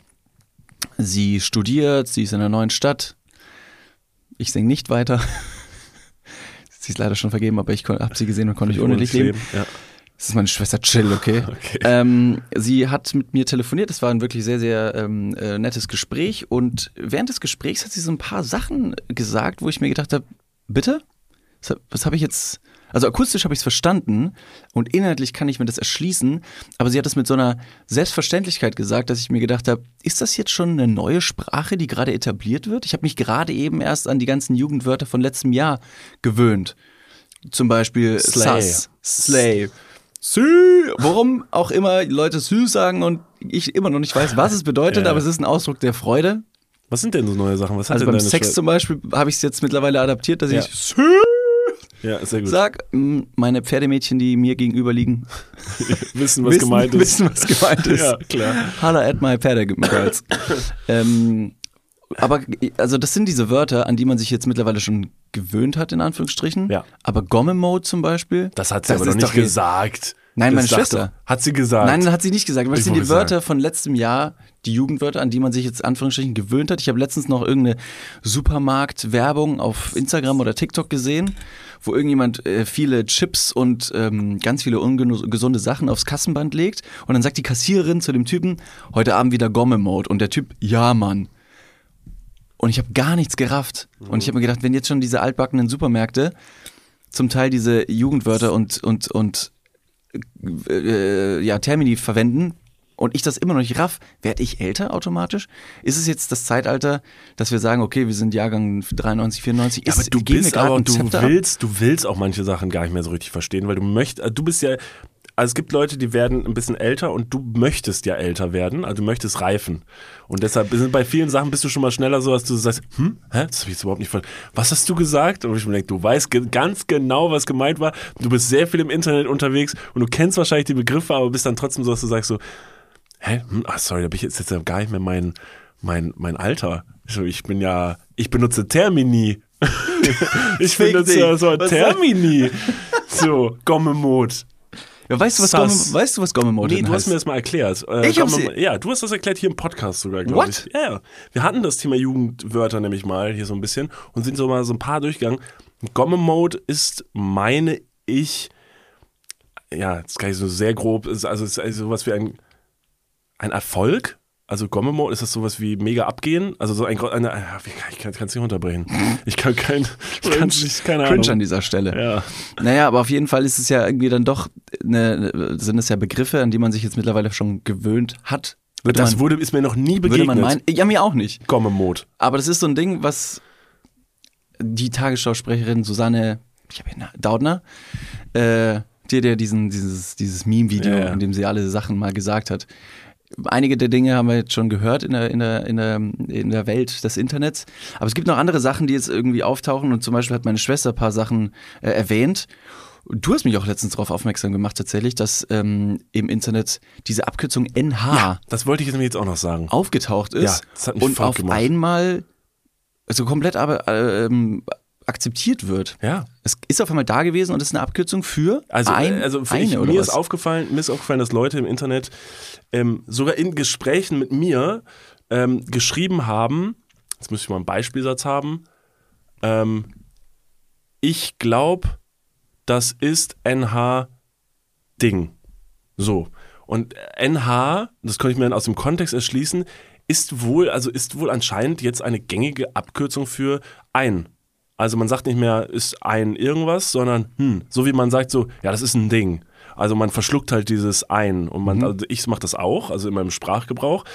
sie studiert, sie ist in einer neuen Stadt. Ich singe nicht weiter. Sie ist leider schon vergeben, aber ich habe sie gesehen und konnte nicht ohne dich leben. Ja. Das ist meine Schwester Chill, okay? Okay. Ähm, sie hat mit mir telefoniert. Das war ein wirklich sehr, sehr ähm, äh, nettes Gespräch. Und während des Gesprächs hat sie so ein paar Sachen gesagt, wo ich mir gedacht habe, bitte? Was, hab- was habe ich jetzt? Also akustisch habe ich es verstanden und inhaltlich kann ich mir das erschließen. Aber sie hat es mit so einer Selbstverständlichkeit gesagt, dass ich mir gedacht habe, ist das jetzt schon eine neue Sprache, die gerade etabliert wird? Ich habe mich gerade eben erst an die ganzen Jugendwörter von letztem Jahr gewöhnt. Zum Beispiel Slay. Sus, Slay. Sü, warum auch immer Leute Sü sagen und ich immer noch nicht weiß, was es bedeutet, Ja. aber es ist ein Ausdruck der Freude. Was sind denn so neue Sachen? Was Also beim Sex Schwe- zum Beispiel habe ich es jetzt mittlerweile adaptiert, dass Ja. ich Sü Ja, sehr gut. sag. Mm, Meine Pferdemädchen, die mir gegenüber liegen, Wissen, was wissen, gemeint ist. wissen, was gemeint ist. Ja, klar. Holla at my Pferdegirls. ähm, aber also das sind diese Wörter, an die man sich jetzt mittlerweile schon gewöhnt hat, in Anführungsstrichen. Ja. Aber Gomme-Mode zum Beispiel. Das hat sie Das aber ist nicht gesagt. Nein, Das meine sagt Schwester. Hat sie gesagt. Nein, das hat sie nicht gesagt. Aber das sind die Wörter sagen. von letztem Jahr, die Jugendwörter, an die man sich jetzt Anführungsstrichen gewöhnt hat. Ich habe letztens noch irgendeine Supermarkt-Werbung auf Instagram oder TikTok gesehen, wo irgendjemand äh, viele Chips und ähm, ganz viele ungesunde Sachen aufs Kassenband legt. Und dann sagt die Kassiererin zu dem Typen, heute Abend wieder Gomme-Mode. Und der Typ, ja, Mann. Und ich habe gar nichts gerafft. Und ich habe mir gedacht, wenn jetzt schon diese altbackenen Supermärkte zum Teil diese Jugendwörter und, und, und äh, ja, Termini verwenden und ich das immer noch nicht raff, werde ich älter automatisch? Ist es jetzt das Zeitalter, dass wir sagen, okay, wir sind Jahrgang 93, 94? Ja, aber Ist- du gehen wir bist aber, du ab? willst, du willst auch manche Sachen gar nicht mehr so richtig verstehen, weil du möchtest, du bist ja, also es gibt Leute, die werden ein bisschen älter und du möchtest ja älter werden, also du möchtest reifen. Und deshalb sind bei vielen Sachen bist du schon mal schneller so, dass du sagst, hm, hä, das habe ich jetzt überhaupt nicht verstanden. Was hast du gesagt? Und ich mir denke, du weißt ge ganz genau, was gemeint war. Du bist sehr viel im Internet unterwegs und du kennst wahrscheinlich die Begriffe, aber bist dann trotzdem so, dass du sagst so, hä, hm, ach sorry, da bin ich jetzt, jetzt ja gar nicht mehr mein, mein, mein Alter. Ich so, Ich bin ja, ich benutze Termini. ich benutze ja so Was Termini. So, Gomme-Mode. Ja, weißt du, was. Gomme, weißt du, was Gomme Mode Nee, du hast heißt? mir das mal erklärt. Äh, Ich hab's Gomme- ja, du hast das erklärt hier im Podcast sogar, glaube ich. Ja, ja. Wir hatten das Thema Jugendwörter nämlich mal hier so ein bisschen und sind so mal so ein paar durchgegangen. Gomme-Mode ist, meine ich, ja, das kann ich so sehr grob, ist also es ist also sowas wie ein, ein Erfolg. Also Gomme-Mode, ist das sowas wie mega abgehen? Also so ein, eine, ah, ich kann es nicht runterbrechen. Ich kann kein, ich kann nicht, keine Ahnung. Cringe an dieser Stelle. Ja. Naja, aber auf jeden Fall ist es ja irgendwie dann doch, eine, sind es ja Begriffe, an die man sich jetzt mittlerweile schon gewöhnt hat. Würde Das man, wurde, ist mir noch nie würde begegnet. man meinen. Ja, mir auch nicht. Gomme-Mode. Aber das ist so ein Ding, was die Tagesschausprecherin Susanne ich hab ihren Na- Daudner, äh, die hat ja diesen, dieses, dieses Meme-Video, Ja, ja. in dem sie alle Sachen mal gesagt hat. Einige der Dinge haben wir jetzt schon gehört in der, in, der, in, der, in der Welt des Internets. Aber es gibt noch andere Sachen, die jetzt irgendwie auftauchen. Und zum Beispiel hat meine Schwester ein paar Sachen äh, erwähnt. Du hast mich auch letztens darauf aufmerksam gemacht, tatsächlich, dass ähm, im Internet diese Abkürzung NH Das wollte ich jetzt jetzt auch noch sagen. aufgetaucht ist Ja, das hat mich und auf gemacht. einmal also komplett aber ähm, akzeptiert wird. Ja. Es ist auf einmal da gewesen und ist eine Abkürzung für Also, ein, äh, also für eine ich, oder mir was? ist aufgefallen, mir ist aufgefallen, dass Leute im Internet ähm, sogar in Gesprächen mit mir ähm, geschrieben haben, jetzt müsste ich mal einen Beispielsatz haben, ähm, ich glaube, das ist NH Ding. So. Und NH, das konnte ich mir dann aus dem Kontext erschließen, ist wohl, also ist wohl anscheinend jetzt eine gängige Abkürzung für ein. Also man sagt nicht mehr, ist ein irgendwas, sondern hm, so wie man sagt so, ja, das ist ein Ding. Also man verschluckt halt dieses ein und man, also ich mache das auch, also in meinem Sprachgebrauch.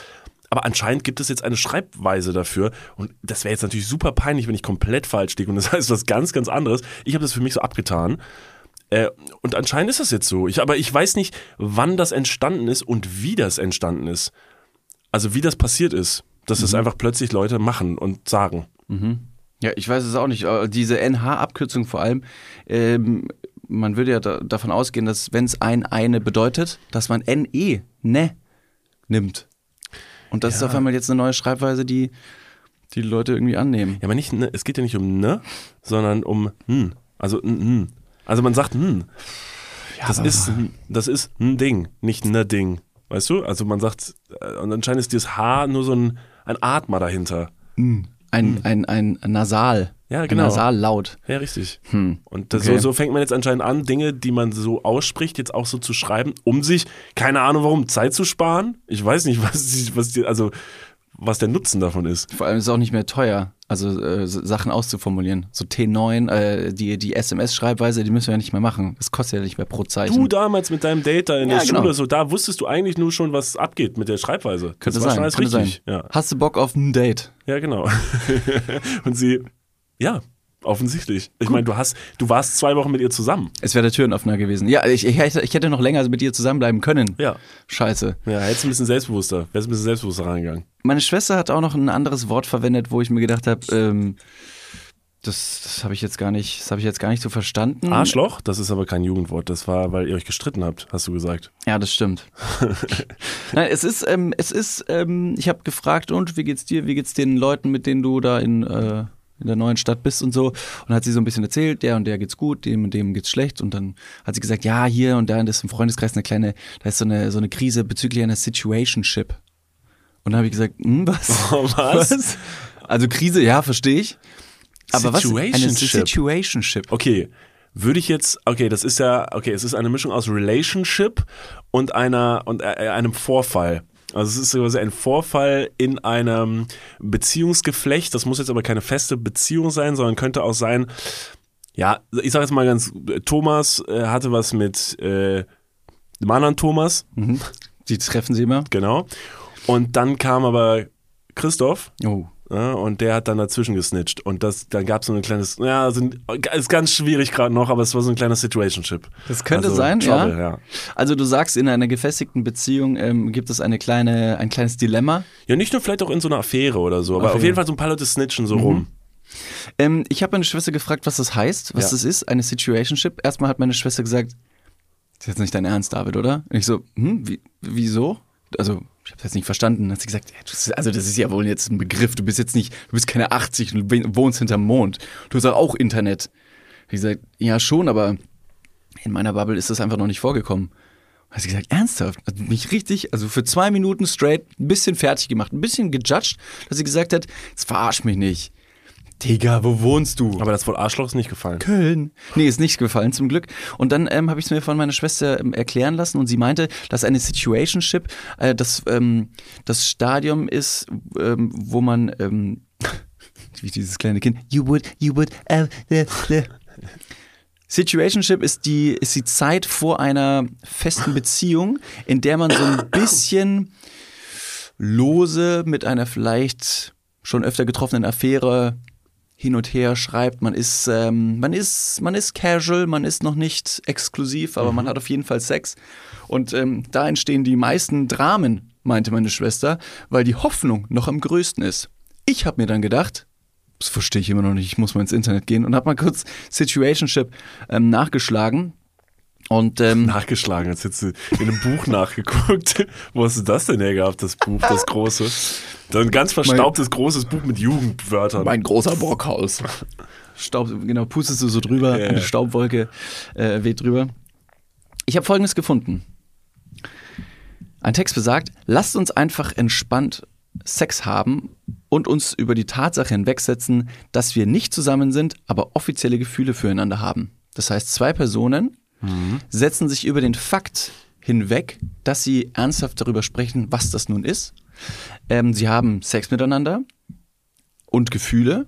Aber anscheinend gibt es jetzt eine Schreibweise dafür und das wäre jetzt natürlich super peinlich, wenn ich komplett falsch liege und das heißt was ganz, ganz anderes. Ich habe das für mich so abgetan. Äh, und anscheinend ist das jetzt so. Ich, aber ich weiß nicht, wann das entstanden ist und wie das entstanden ist. Also wie das passiert ist, dass es einfach plötzlich Leute machen und sagen. Ja, ich weiß es auch nicht. aber Diese NH-Abkürzung vor allem, ähm, man würde ja da, davon ausgehen, dass wenn es ein eine bedeutet, dass man NE, ne, nimmt. Und das ist auf einmal jetzt eine neue Schreibweise, die die Leute irgendwie annehmen. Ja, aber nicht, ne, es geht ja nicht um ne, sondern um hm. Also n, n. Also man sagt hm. das, ist, ein- das ist ein Ding, nicht ne Ding. Weißt du? Also man sagt, äh, und anscheinend ist dieses H nur so ein, ein Atmer dahinter. Ein, ein, ein Nasal. Ja, genau. Ein Nasallaut. Ja, richtig. Hm. Und das, Okay. so, so fängt man jetzt anscheinend an, Dinge, die man so ausspricht, jetzt auch so zu schreiben, um sich, keine Ahnung warum, Zeit zu sparen. Ich weiß nicht, was, die- was die, also was der Nutzen davon ist. Vor allem ist es auch nicht mehr teuer, also äh, Sachen auszuformulieren. So T9, äh, die, die SMS-Schreibweise, die müssen wir ja nicht mehr machen. Das kostet ja nicht mehr pro Zeichen. Du damals mit deinem Date da in Ja, der Schule, genau. so da wusstest du eigentlich nur schon, was abgeht mit der Schreibweise. könnte das sein, schon alles könnte richtig. sein. Ja. Hast du Bock auf ein Date? ja, genau. Und sie, ja, offensichtlich. Ich meine, du hast, du warst zwei Wochen mit ihr zusammen. Es wäre der Türenöffner gewesen. Ja, ich, ich, hätte, ich hätte noch länger mit dir zusammenbleiben können. Ja. Scheiße. Ja, hättest ein bisschen selbstbewusster, wärst ein bisschen selbstbewusster reingegangen. Meine Schwester hat auch noch ein anderes Wort verwendet, wo ich mir gedacht habe, ähm, das, das habe ich jetzt gar nicht, das habe ich jetzt gar nicht so verstanden. Arschloch, das ist aber kein Jugendwort, das war, weil ihr euch gestritten habt, hast du gesagt. Ja, das stimmt. Nein, es ist, ähm, es ist, ähm, ich habe gefragt, und wie geht's dir, wie geht's den Leuten, mit denen du da in, äh, in der neuen Stadt bist und so. Und hat sie so ein bisschen erzählt, der und der geht's gut, dem und dem geht's schlecht. Und dann hat sie gesagt, ja, hier und da ist im Freundeskreis eine kleine, da ist so eine, so eine Krise bezüglich einer Situationship. Und dann habe ich gesagt, hm, was? Was? Also Krise, ja, verstehe ich. Aber was? Eine Situationship. Situationship. Okay, würde ich jetzt, okay, das ist ja, okay, es ist eine Mischung aus Relationship und einer und äh, einem Vorfall. Also es ist quasi ein Vorfall in einem Beziehungsgeflecht. Das muss jetzt aber keine feste Beziehung sein, sondern könnte auch sein, ja, ich sage jetzt mal ganz, Thomas äh, hatte was mit äh, dem anderen Thomas, Die treffen sie immer. genau. Und dann kam aber Christoph Oh. Ja, und der hat dann dazwischen gesnitcht. Und das, dann gab es so ein kleines, ja, sind, ist ganz schwierig gerade noch, aber es war so ein kleiner Situationship. Das könnte Also, sein, Trouble, ja. ja. Also du sagst, in einer gefestigten Beziehung ähm, gibt es eine kleine, ein kleines Dilemma. Ja, nicht nur vielleicht auch in so einer Affäre oder so, aber Affäre. auf jeden Fall so ein paar Leute snitchen so rum. Ähm, ich habe meine Schwester gefragt, was das heißt, was Ja. das ist, eine Situationship. Erstmal hat meine Schwester gesagt, das ist jetzt nicht dein Ernst, David, oder? Und ich so, hm, wie, wieso? Also, ich habe jetzt nicht verstanden. Hat sie gesagt, das ist, also das ist ja wohl jetzt ein Begriff. Du bist jetzt nicht, du bist keine 80 und du wohnst hinterm Mond. Du hast auch Internet. Ich gesagt, ja schon, aber in meiner Bubble ist das einfach noch nicht vorgekommen. Hat sie gesagt, ernsthaft? Hat mich richtig, also für zwei Minuten straight ein bisschen fertig gemacht, ein bisschen gejudged, dass sie gesagt hat, jetzt verarsch mich nicht. Digga, wo wohnst du? Aber das Wort Arschloch ist nicht gefallen. Köln. Nee, ist nicht gefallen, zum Glück. Und dann ähm, habe ich es mir von meiner Schwester ähm, erklären lassen und sie meinte, dass eine Situationship äh, das, ähm, das Stadium ist, ähm, wo man, ähm, wie dieses kleine Kind, you would, you would, äh, äh, äh. Situationship ist die, ist die Zeit vor einer festen Beziehung, in der man so ein bisschen lose mit einer vielleicht schon öfter getroffenen Affäre hin und her schreibt. Man ist, ähm, man ist, man ist casual, man ist noch nicht exklusiv, aber man hat auf jeden Fall Sex. Und ähm, da entstehen die meisten Dramen, meinte meine Schwester, weil die Hoffnung noch am größten ist. Ich habe mir dann gedacht, das verstehe ich immer noch nicht, ich muss mal ins Internet gehen und habe mal kurz Situationship ähm, nachgeschlagen. Und ähm, Nachgeschlagen, als hättest du in einem Buch nachgeguckt. Wo hast du das denn her gehabt, das Buch, das große? So ein ganz verstaubtes, großes Buch mit Jugendwörtern. Mein großer Brockhaus. Staub, genau, pustest du so drüber, Ja, eine. Staubwolke äh, weht drüber. Ich habe folgendes gefunden. Ein Text besagt, lasst uns einfach entspannt Sex haben und uns über die Tatsache hinwegsetzen, dass wir nicht zusammen sind, aber offizielle Gefühle füreinander haben. Das heißt, zwei Personen setzen sich über den Fakt hinweg, dass sie ernsthaft darüber sprechen, was das nun ist. Ähm, sie haben Sex miteinander und Gefühle,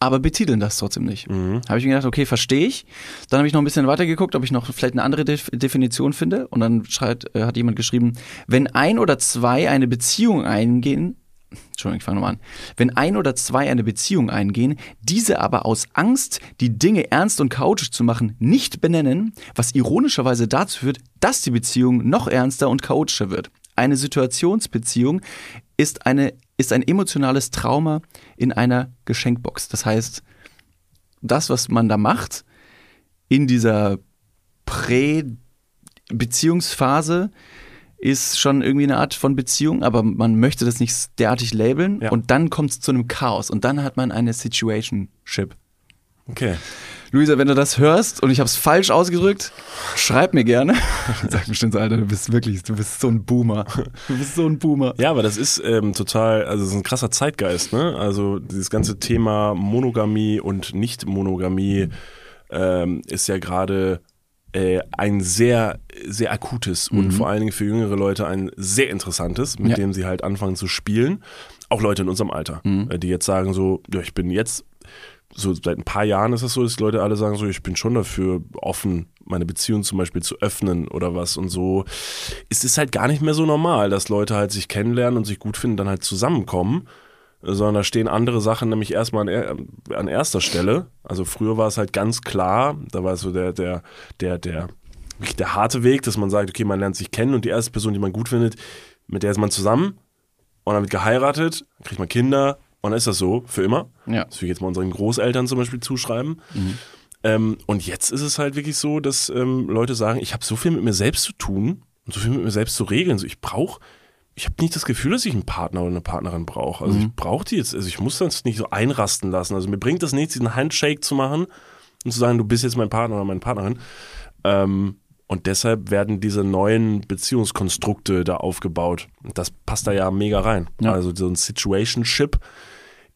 aber betiteln das trotzdem nicht. Habe ich mir gedacht, okay, verstehe ich. Dann habe ich noch ein bisschen weiter geguckt, ob ich noch vielleicht eine andere Def Definition finde. Und dann schreibt, äh, hat jemand geschrieben, wenn ein oder zwei eine Beziehung eingehen, Entschuldigung, ich fange nochmal an. Wenn ein oder zwei eine Beziehung eingehen, diese aber aus Angst, die Dinge ernst und chaotisch zu machen, nicht benennen, was ironischerweise dazu führt, dass die Beziehung noch ernster und chaotischer wird. Eine Situationsbeziehung ist, eine, ist ein emotionales Trauma in einer Geschenkbox. Das heißt, das, was man da macht, in dieser Prä-Beziehungsphase, ist schon irgendwie eine Art von Beziehung, aber man möchte das nicht derartig labeln Ja. und dann kommt es zu einem Chaos und dann hat man eine Situationship. Okay. Luisa, wenn du das hörst und ich habe es falsch ausgedrückt, schreib mir gerne. Sag bestimmt so, Alter, du bist wirklich, du bist so ein Boomer. Du bist so ein Boomer. Ja, aber das ist ähm, total, also das ist ein krasser Zeitgeist, ne? Also dieses ganze Thema Monogamie und Nicht-Monogamie ähm, ist ja gerade äh, ein sehr, sehr akutes und vor allen Dingen für jüngere Leute ein sehr interessantes, mit Ja. dem sie halt anfangen zu spielen. Auch Leute in unserem Alter, äh, die jetzt sagen so, ja, ich bin jetzt so seit ein paar Jahren ist es so, dass die Leute alle sagen so, ich bin schon dafür offen, meine Beziehung zum Beispiel zu öffnen oder was und so. Es ist halt gar nicht mehr so normal, dass Leute halt sich kennenlernen und sich gut finden, dann halt zusammenkommen, sondern da stehen andere Sachen nämlich erstmal an, an erster Stelle. Also früher war es halt ganz klar, da war es so der, der, der, der, der harte Weg, dass man sagt, okay, man lernt sich kennen und die erste Person, die man gut findet, mit der ist man zusammen und dann wird geheiratet, kriegt man Kinder und dann ist das so für immer. Ja. Das will ich jetzt mal unseren Großeltern zum Beispiel zuschreiben. Ähm, und jetzt ist es halt wirklich so, dass ähm, Leute sagen, ich habe so viel mit mir selbst zu tun und so viel mit mir selbst zu regeln. So, ich brauche, ich habe nicht das Gefühl, dass ich einen Partner oder eine Partnerin brauche. Also ich brauche die jetzt, also ich muss das nicht so einrasten lassen. Also mir bringt das nichts, diesen Handshake zu machen und zu sagen, du bist jetzt mein Partner oder meine Partnerin. Ähm, und deshalb werden diese neuen Beziehungskonstrukte da aufgebaut. Und das passt da ja mega rein. Ja. Also so ein Situationship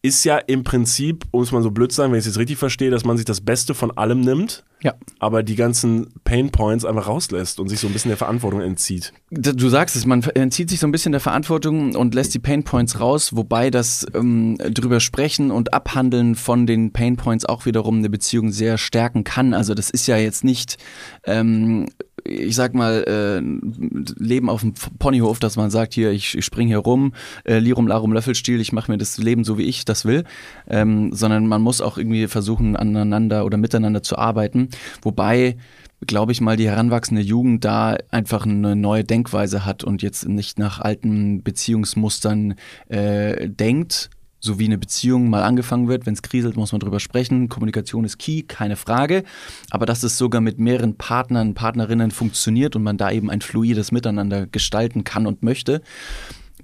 ist ja im Prinzip, um es mal so blöd zu sagen, wenn ich es jetzt richtig verstehe, dass man sich das Beste von allem nimmt, Ja. aber die ganzen Pain Points einfach rauslässt und sich so ein bisschen der Verantwortung entzieht. Du sagst es, man entzieht sich so ein bisschen der Verantwortung und lässt die Pain Points raus, wobei das ähm, drüber sprechen und abhandeln von den Pain Points auch wiederum eine Beziehung sehr stärken kann. Also das ist ja jetzt nicht, ähm, ich sag mal, äh, Leben auf dem Ponyhof, dass man sagt, hier, ich, ich spring hier rum, äh, Lirum Larum Löffelstiel, ich mache mir das Leben so, wie ich das will, ähm, sondern man muss auch irgendwie versuchen, aneinander oder miteinander zu arbeiten. Wobei glaube ich mal, die heranwachsende Jugend da einfach eine neue Denkweise hat und jetzt nicht nach alten Beziehungsmustern äh, denkt, so wie eine Beziehung mal angefangen wird. Wenn es kriselt, muss man drüber sprechen. Kommunikation ist key, keine Frage. Aber dass es sogar mit mehreren Partnern, Partnerinnen funktioniert und man da eben ein fluides Miteinander gestalten kann und möchte,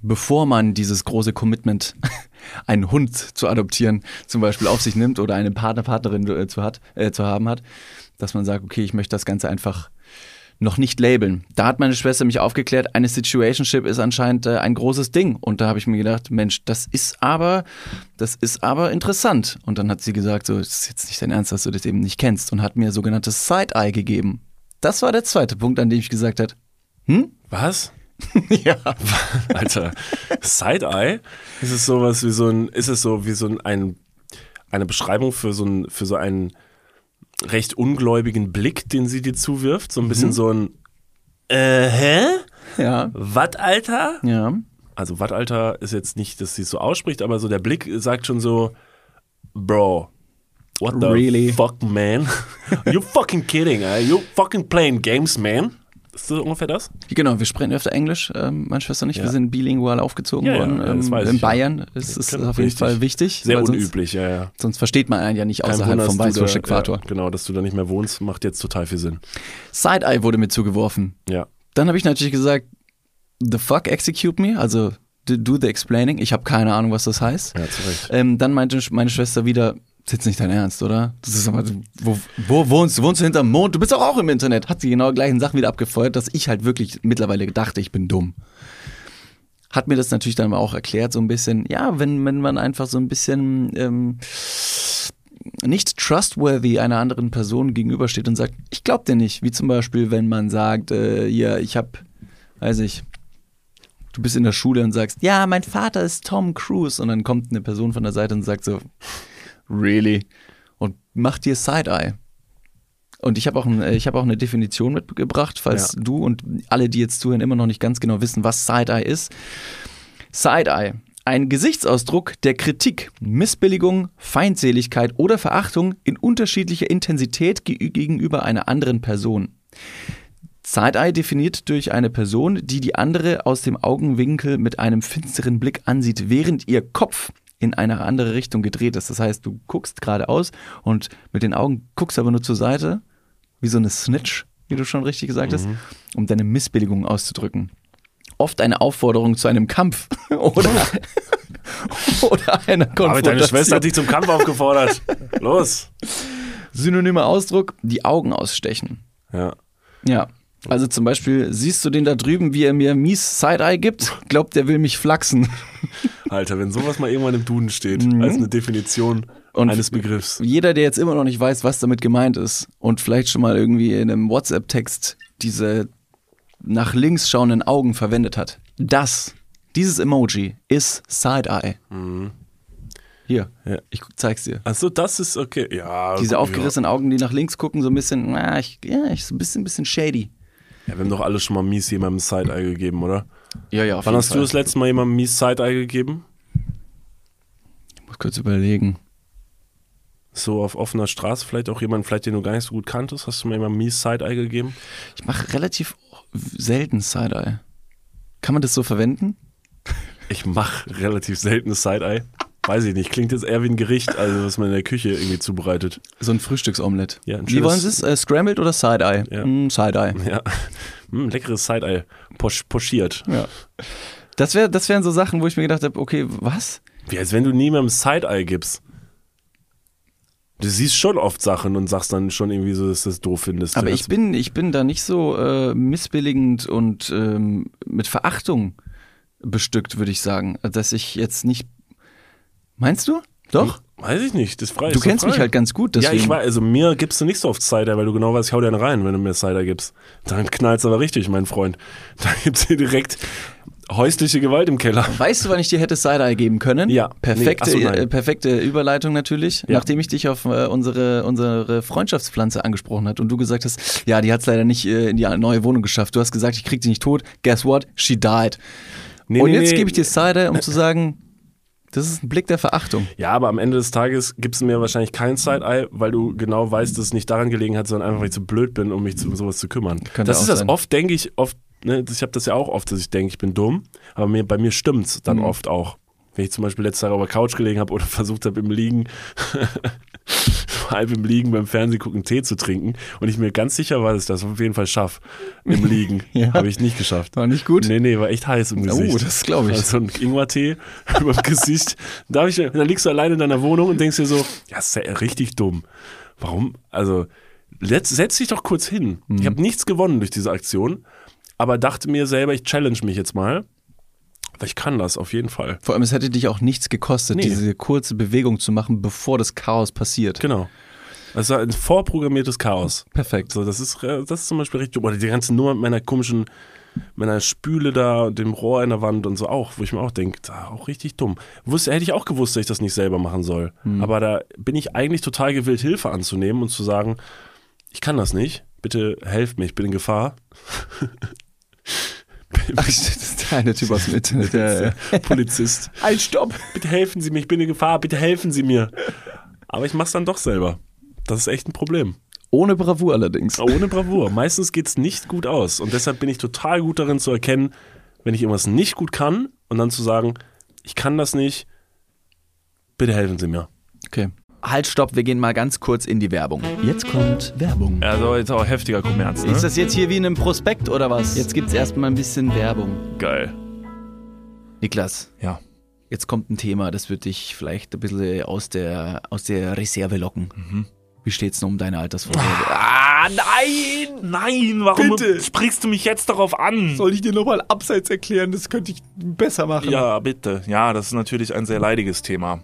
bevor man dieses große Commitment, einen Hund zu adoptieren, zum Beispiel auf sich nimmt oder eine Partner, Partnerin äh, zu, hat, äh, zu haben hat, dass man sagt, okay, ich möchte das Ganze einfach noch nicht labeln. Da hat meine Schwester mich aufgeklärt, eine Situationship ist anscheinend äh, ein großes Ding. Und da habe ich mir gedacht, Mensch, das ist aber, das ist aber interessant. Und dann hat sie gesagt, so, das ist jetzt nicht dein Ernst, dass du das eben nicht kennst und hat mir sogenanntes Side-Eye gegeben. Das war der zweite Punkt, an dem ich gesagt habe, hm? Was? ja. Alter, Side-Eye? Ist es sowas wie so ein, ist es so wie so ein, ein eine Beschreibung für so ein, für so einen recht ungläubigen Blick, den sie dir zuwirft? So ein bisschen so ein, äh, hä? Ja. Was, Alter? Ja. Also, was, Alter, ist jetzt nicht, dass sie es so ausspricht, aber so der Blick sagt schon so, Bro, what the Really? fuck, man? you fucking kidding, eh? You fucking playing games, man? Ist so ungefähr das? Genau, wir sprechen öfter Englisch, ähm, meine Schwester und ich. Ja. Wir sind bilingual aufgezogen Ja, worden. ja, ähm, in. Bayern ist es auf jeden richtig. Fall wichtig. Sehr weil sonst, unüblich, ja, ja. Sonst versteht man einen ja nicht außerhalb Wunder, vom da- Äquator. Genau, dass du da nicht mehr wohnst, macht jetzt total viel Sinn. Side-Eye wurde mir zugeworfen. Ja. Dann habe ich natürlich gesagt, the fuck execute me? Also do, the explaining. Ich habe keine Ahnung, was das heißt. Ja, zu Recht. Ähm, dann meinte meine Schwester wieder, ist jetzt nicht dein Ernst, oder? Das ist aber, wo, wo wohnst du? Wohnst du hinterm Mond? Du bist doch auch im Internet. Hat sie genau die gleichen Sachen wieder abgefeuert, dass ich halt wirklich mittlerweile dachte, ich bin dumm. Hat mir das natürlich dann auch erklärt, so ein bisschen, ja, wenn, wenn man einfach so ein bisschen ähm, nicht trustworthy einer anderen Person gegenübersteht und sagt, ich glaub dir nicht. Wie zum Beispiel, wenn man sagt, äh, ja, ich hab, weiß ich, du bist in der Schule und sagst, ja, mein Vater ist Tom Cruise. Und dann kommt eine Person von der Seite und sagt so, really? Und macht dir Side-Eye. Und ich habe auch, ein, äh, ich hab auch eine Definition mitgebracht, falls Ja. du und alle, die jetzt zuhören, immer noch nicht ganz genau wissen, was Side-Eye ist. Side-Eye. Ein Gesichtsausdruck der Kritik, Missbilligung, Feindseligkeit oder Verachtung in unterschiedlicher Intensität ge gegenüber einer anderen Person. Side-Eye definiert durch eine Person, die die andere aus dem Augenwinkel mit einem finsteren Blick ansieht, während ihr Kopf in eine andere Richtung gedreht ist. Das heißt, du guckst geradeaus und mit den Augen guckst aber nur zur Seite, wie so eine Snitch, wie du schon richtig gesagt hast, um deine Missbilligung auszudrücken. Oft eine Aufforderung zu einem Kampf oder, oder einer Konfrontation. Aber deine Schwester hat dich zum Kampf aufgefordert. Los. Synonymer Ausdruck, die Augen ausstechen. Ja. Ja. Also zum Beispiel, siehst du den da drüben, wie er mir mies Side-Eye gibt? Glaubt, der will mich flachsen. Alter, wenn sowas mal irgendwann im Duden steht, als eine Definition Mhm. Und eines Begriffs. Jeder, der jetzt immer noch nicht weiß, was damit gemeint ist und vielleicht schon mal irgendwie in einem WhatsApp-Text diese nach links schauenden Augen verwendet hat, das, dieses Emoji ist Side-Eye. Hier, Ja. ich zeig's dir. Achso, das ist okay. Ja. Diese gut, aufgerissenen Augen, die nach links gucken, so ein bisschen, na, ich, ja, ich, so ein bisschen, bisschen shady. Ja. ja, wir haben doch alle schon mal mies jemandem Side-Eye gegeben, oder? Ja, ja, auf Wann jeden hast Fall. du das letzte Mal jemandem mies Side-Eye gegeben? Ich muss kurz überlegen. So auf offener Straße, vielleicht auch jemand, vielleicht den du gar nicht so gut kanntest, hast du mal jemandem mies Side-Eye gegeben? Ich mache relativ selten Side-Eye. Kann man das so verwenden? Ich mache relativ selten Side-Eye. Weiß ich nicht, klingt jetzt eher wie ein Gericht, also was man in der Küche irgendwie zubereitet. So ein Frühstücksomelett. Ja, ein Wie wollen Sie es? Äh, scrambled oder Side-Eye? Ja. Mm, Side-Eye. Ja, hm, leckeres Side-Eye, Posch, pochiert. Ja. Das, wär, das wären so Sachen, wo ich mir gedacht habe, okay, was? Wie als wenn du niemandem Side-Eye gibst. Du siehst schon oft Sachen und sagst dann schon irgendwie so, dass du das doof findest. Aber ich bin, ich bin da nicht so äh, missbilligend und ähm, mit Verachtung bestückt, würde ich sagen. Dass ich jetzt nicht. Meinst du? Doch? Weiß ich nicht, das ist frei. Du ist kennst mich frei. halt ganz gut, Ja, deswegen. ich weiß, also mir gibst du nicht so oft Cider, weil du genau weißt, ich hau dir einen rein, wenn du mir Cider gibst. Dann knallt's aber richtig, mein Freund. Da gibt's hier direkt häusliche Gewalt im Keller. Weißt du, wann ich dir hätte Side-Eye geben können? Ja. Perfekte, Nee, so, äh, perfekte Überleitung natürlich, Ja. nachdem ich dich auf äh, unsere, unsere Freundschaftspflanze angesprochen hat und du gesagt hast, ja, die hat es leider nicht äh, in die neue Wohnung geschafft. Du hast gesagt, ich krieg die nicht tot. Guess what? She died. Nee, und nee, jetzt gebe ich dir Side-Eye, um zu sagen, das ist ein Blick der Verachtung. Ja, aber am Ende des Tages gibst du mir wahrscheinlich kein Side-Eye, weil du genau weißt, dass es nicht daran gelegen hat, sondern einfach, weil ich zu blöd bin, um mich zu, um sowas zu kümmern. Könnte das ist das sein. oft, denke ich, oft, ne, ich habe das ja auch oft, dass ich denke, ich bin dumm, aber mir, bei mir stimmt's dann Mhm. oft auch. Wenn ich zum Beispiel letzte Tage auf der Couch gelegen habe oder versucht habe im Liegen, halb im Liegen beim Fernsehen gucken, Tee zu trinken und ich mir ganz sicher war, dass ich das auf jeden Fall schaffe. Im Liegen. Ja. Habe ich nicht geschafft. War nicht gut? Nee, nee, war echt heiß im Gesicht. Oh, das glaube ich. Also ein Ingwertee über dem Gesicht. Da ich, dann liegst du alleine in deiner Wohnung und denkst dir so, ja, ist ja richtig dumm. Warum? Also, letz, setz dich doch kurz hin. Mhm. Ich habe nichts gewonnen durch diese Aktion, aber dachte mir selber, ich challenge mich jetzt mal. Weil ich kann das auf jeden Fall. Vor allem, es hätte dich auch nichts gekostet, Nee. diese kurze Bewegung zu machen, bevor das Chaos passiert. Genau. Das war ein vorprogrammiertes Chaos. Perfekt. So, das ist, äh, das ist zum Beispiel richtig dumm. Oder die ganze Nummer mit meiner komischen, meiner Spüle da dem Rohr in der Wand und so auch, wo ich mir auch denke, auch richtig dumm. Wusste, hätte ich auch gewusst, dass ich das nicht selber machen soll. Aber da bin ich eigentlich total gewillt, Hilfe anzunehmen und zu sagen, ich kann das nicht, bitte helft mir, ich bin in Gefahr. Ach, das ist der eine Typ aus dem Internet. Ja. Polizist. Ein Stopp! Bitte helfen Sie mir, ich bin in Gefahr, bitte helfen Sie mir. Aber ich mach's dann doch selber. Das ist echt ein Problem. Ohne Bravour allerdings. Ohne Bravour. Meistens geht's nicht gut aus. Und deshalb bin ich total gut darin zu erkennen, wenn ich irgendwas nicht gut kann und dann zu sagen, ich kann das nicht, bitte helfen Sie mir. Okay. Halt, stopp, wir gehen mal ganz kurz in die Werbung. Jetzt kommt Werbung. Also jetzt auch heftiger Kommerz, ne? Ist das jetzt hier wie in einem Prospekt oder was? Jetzt gibt's erstmal ein bisschen Werbung. geil. Niklas, Ja. jetzt kommt ein Thema, das wird dich vielleicht ein bisschen aus der, aus der Reserve locken. Wie steht's denn um deine Altersvorsorge? Ah, nein! Nein, warum Bitte. sprichst du mich jetzt darauf an? Soll ich dir nochmal abseits erklären? Das könnte ich besser machen. Ja, bitte. Ja, das ist natürlich ein sehr leidiges Thema.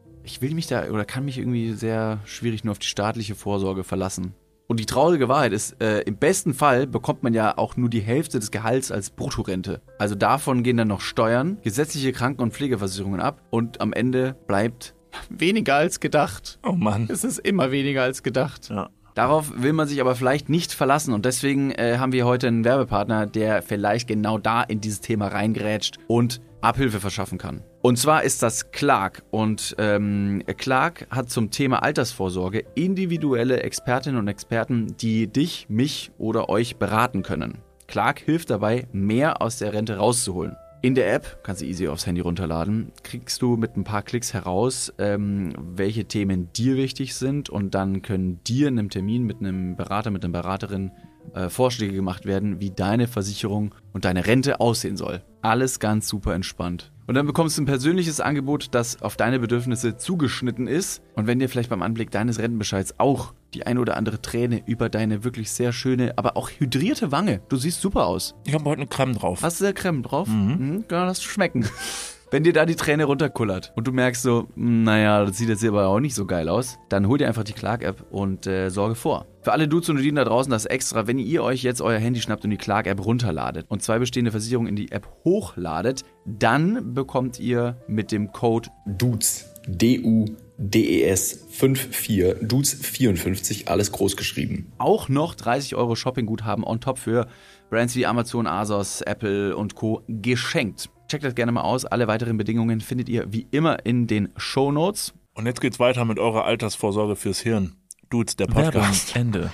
Ich will mich da oder kann mich irgendwie sehr schwierig nur auf die staatliche Vorsorge verlassen. Und die traurige Wahrheit ist, äh, im besten Fall bekommt man ja auch nur die Hälfte des Gehalts als Bruttorente. Also davon gehen dann noch Steuern, gesetzliche Kranken- und Pflegeversicherungen ab und am Ende bleibt weniger als gedacht. Oh Mann. Es ist immer weniger als gedacht. Ja. Darauf will man sich aber vielleicht nicht verlassen und deswegen äh, haben wir heute einen Werbepartner, der vielleicht genau da in dieses Thema reingrätscht und Abhilfe verschaffen kann. Und zwar ist das Clark und ähm, Clark hat zum Thema Altersvorsorge individuelle Expertinnen und Experten, die dich, mich oder euch beraten können. Clark hilft dabei, mehr aus der Rente rauszuholen. In der App, kannst du easy aufs Handy runterladen, kriegst du mit ein paar Klicks heraus, ähm, welche Themen dir wichtig sind und dann können dir in einem Termin mit einem Berater, mit einer Beraterin äh, Vorschläge gemacht werden, wie deine Versicherung und deine Rente aussehen soll. Alles ganz super entspannt. Und dann bekommst du ein persönliches Angebot, das auf deine Bedürfnisse zugeschnitten ist. Und wenn dir vielleicht beim Anblick deines Rentenbescheids auch die eine oder andere Träne über deine wirklich sehr schöne, aber auch hydrierte Wange, du siehst super aus. Ich habe heute eine Creme drauf. Hast du da Creme drauf? Mhm. Genau, das schmecken. Wenn dir da die Träne runterkullert und du merkst so, "Hm, naja, das sieht jetzt hier aber auch nicht so geil aus, dann hol dir einfach die Clark-App und äh, sorge vor. Für alle Dudes und Dudinen da draußen das extra, wenn ihr euch jetzt euer Handy schnappt und die Clark-App runterladet und zwei bestehende Versicherungen in die App hochladet, dann bekommt ihr mit dem Code Dudes, D-U-D-E-S 54, Dudes 54, alles groß geschrieben. auch noch 30 Euro Shoppingguthaben on top für Brands wie Amazon, Asos, Apple und Co. geschenkt. Checkt das gerne mal aus. Alle weiteren Bedingungen findet ihr wie immer in den Show Notes. Und jetzt geht's weiter mit eurer Altersvorsorge fürs Hirn. Dudes, der Werbung, Podcast. Ende.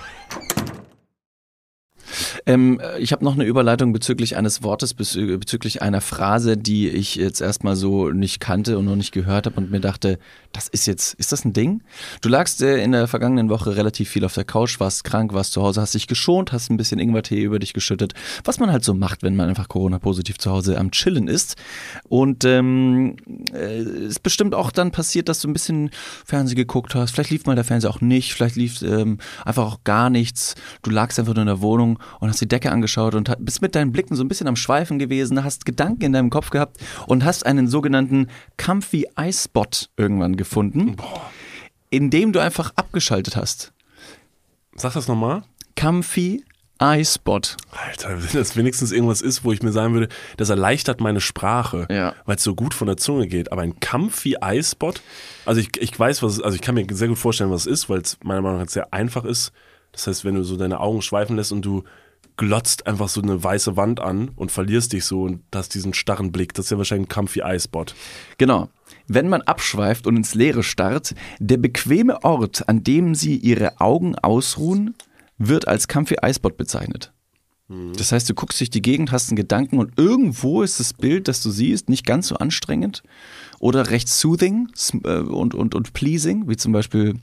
Ähm, ich habe noch eine Überleitung bezüglich eines Wortes, bezü bezüglich einer Phrase, die ich jetzt erstmal so nicht kannte und noch nicht gehört habe und mir dachte, das ist jetzt, ist das ein Ding? Du lagst äh, in der vergangenen Woche relativ viel auf der Couch, warst krank, warst zu Hause, hast dich geschont, hast ein bisschen Ingwertee über dich geschüttet, was man halt so macht, wenn man einfach Corona-positiv zu Hause am Chillen ist. Und ähm, äh, ist bestimmt auch dann passiert, dass du ein bisschen Fernsehen geguckt hast. Vielleicht lief mal der Fernseher auch nicht, vielleicht lief ähm, einfach auch gar nichts. Du lagst einfach nur in der Wohnung und hast die Decke angeschaut und bist mit deinen Blicken so ein bisschen am Schweifen gewesen, hast Gedanken in deinem Kopf gehabt und hast einen sogenannten Comfy Eye Spot irgendwann gefunden, in dem du einfach abgeschaltet hast. Sag das nochmal. Comfy Eye Spot. Alter, wenn das wenigstens irgendwas ist, wo ich mir sagen würde, das erleichtert meine Sprache, Ja. weil es so gut von der Zunge geht. Aber ein comfy Eye-Spot, also ich, ich weiß, was es, also ich kann mir sehr gut vorstellen, was es ist, weil es meiner Meinung nach sehr einfach ist. Das heißt, wenn du so deine Augen schweifen lässt und du glotzt einfach so eine weiße Wand an und verlierst dich so und hast diesen starren Blick, das ist ja wahrscheinlich ein comfy Eye-Spot. Genau. Wenn man abschweift und ins Leere starrt, der bequeme Ort, an dem sie ihre Augen ausruhen, wird als Comfy Eye Spot bezeichnet. Das heißt, du guckst durch die Gegend, hast einen Gedanken und irgendwo ist das Bild, das du siehst, nicht ganz so anstrengend oder recht soothing äh, und, und, und pleasing, wie zum Beispiel,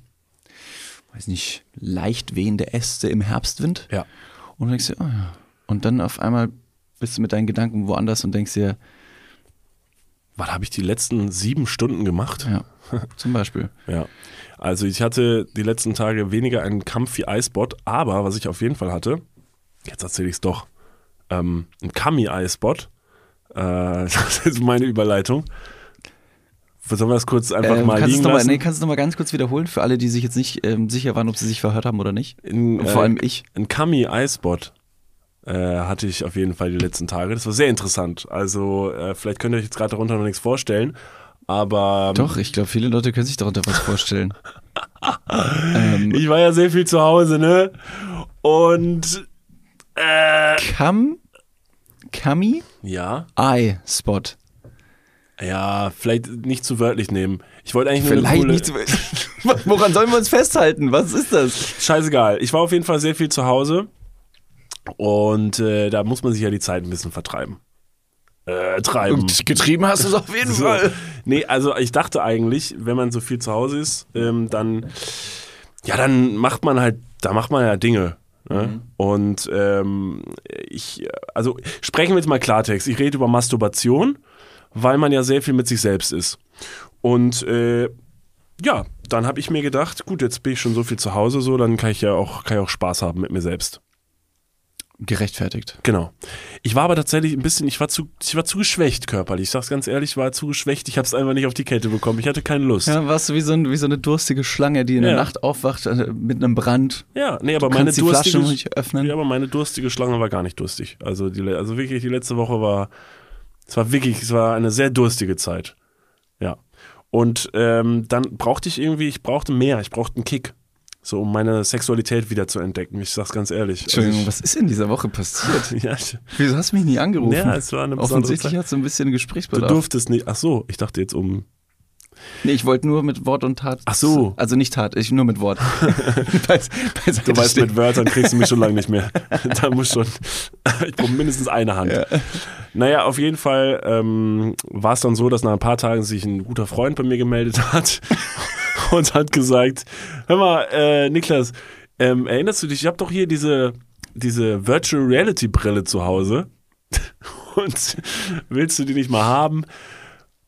weiß nicht, leicht wehende Äste im Herbstwind. Ja. Und denkst dir, oh ja. Und dann auf einmal bist du mit deinen Gedanken woanders und denkst dir, Was habe ich die letzten sieben Stunden gemacht? ja, zum Beispiel. Ja. Also ich hatte die letzten Tage weniger einen comfy Eye-Spot, aber was ich auf jeden Fall hatte, jetzt erzähle ich es doch, ähm, ein Kami Eye-Spot. Äh, das ist meine Überleitung. Sollen wir das kurz einfach Ähm, mal kannst liegen du noch mal, lassen? nee, kannst du noch mal ganz kurz wiederholen für alle, die sich jetzt nicht ähm, sicher waren, ob sie sich verhört haben oder nicht? In, Und vor äh, allem ich. Ein Kami Eye-Spot äh, hatte ich auf jeden Fall die letzten Tage. Das war sehr interessant. Also äh, vielleicht könnt ihr euch jetzt gerade darunter noch nichts vorstellen, aber Doch, ich glaube, viele Leute können sich darunter was vorstellen. ähm, ich war ja sehr viel zu Hause, ne? Und äh, Kam, Kami ja, Eye Spot. Ja, vielleicht nicht zu wörtlich nehmen. Ich wollte eigentlich nur Vielleicht coole, nicht. so- Woran sollen wir uns festhalten? Was ist das? Scheißegal. Ich war auf jeden Fall sehr viel zu Hause und äh, da muss man sich ja die Zeit ein bisschen vertreiben. Äh, treiben. getrieben hast du es auf jeden So. Nee, also ich dachte eigentlich, wenn man so viel zu Hause ist, ähm, dann, ja, dann macht man halt, da macht man ja Dinge. Ne? Und ähm, ich, also sprechen wir jetzt mal Klartext. Ich rede über Masturbation, weil man ja sehr viel mit sich selbst ist. Und äh, ja, dann habe ich mir gedacht, gut, jetzt bin ich schon so viel zu Hause, so, dann kann ich ja auch, kann ich auch Spaß haben mit mir selbst. Gerechtfertigt. Genau. Ich war aber tatsächlich ein bisschen, ich war zu, ich war zu geschwächt körperlich. Ich sag's ganz ehrlich, ich war zu geschwächt. Ich habe es einfach nicht auf die Kette bekommen. Ich hatte keine Lust. Ja, warst du wie so, ein, wie so eine durstige Schlange, die in Ja. der Nacht aufwacht äh, mit einem Brand. Ja, nee, aber Du meine die Flasche durstige, noch nicht öffnen. ja, aber meine durstige Schlange war gar nicht durstig. Also die, also wirklich die letzte Woche war, es war wirklich, es war eine sehr durstige Zeit. Ja. Und ähm, dann brauchte ich irgendwie, ich brauchte mehr, ich brauchte einen Kick. So, um meine Sexualität wieder zu entdecken. Ich sag's ganz ehrlich. Entschuldigung, Also was ist in dieser Woche passiert? ja, ich, Wieso hast du mich nie angerufen? ja, es war eine Offensichtlich hat so ein bisschen Du Gesprächsbedarf. durftest nicht, ach so, ich dachte jetzt um, Nee, ich wollte nur mit Wort und Tat. Ach so. Also nicht Tat, ich nur mit Wort. Du weißt, mit Wörtern kriegst du mich schon lange nicht mehr. da muss schon, ich brauche mindestens eine Hand. Naja, auf jeden Fall ähm, war es dann so, dass nach ein paar Tagen sich ein guter Freund bei mir gemeldet hat und hat gesagt, hör mal, äh, Niklas, ähm, erinnerst du dich, ich habe doch hier diese, diese Virtual Reality Brille zu Hause und willst du die nicht mal haben?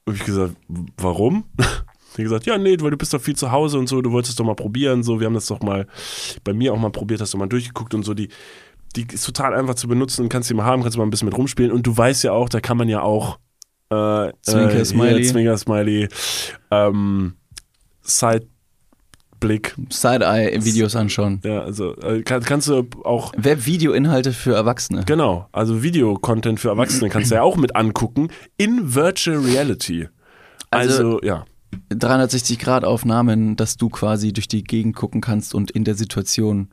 Und ich gesagt, warum? Die gesagt, ja, nee, weil du bist doch viel zu Hause und so, du wolltest doch mal probieren, so, wir haben das doch mal bei mir auch mal probiert, hast du mal durchgeguckt und so, die, die ist total einfach zu benutzen und kannst die mal haben, kannst du mal ein bisschen mit rumspielen und du weißt ja auch, da kann man ja auch äh, Zwinker, äh, Smiley. Hier, Zwinker, Smiley, ähm, Sideblick, Side-Eye-Videos anschauen. ja, also äh, kann, kannst du auch Web-Video-Inhalte für Erwachsene. Genau, also Videocontent für Erwachsene kannst du ja auch mit angucken in Virtual Reality. Also, Also- ja. 360-Grad-Aufnahmen, dass du quasi durch die Gegend gucken kannst und in der Situation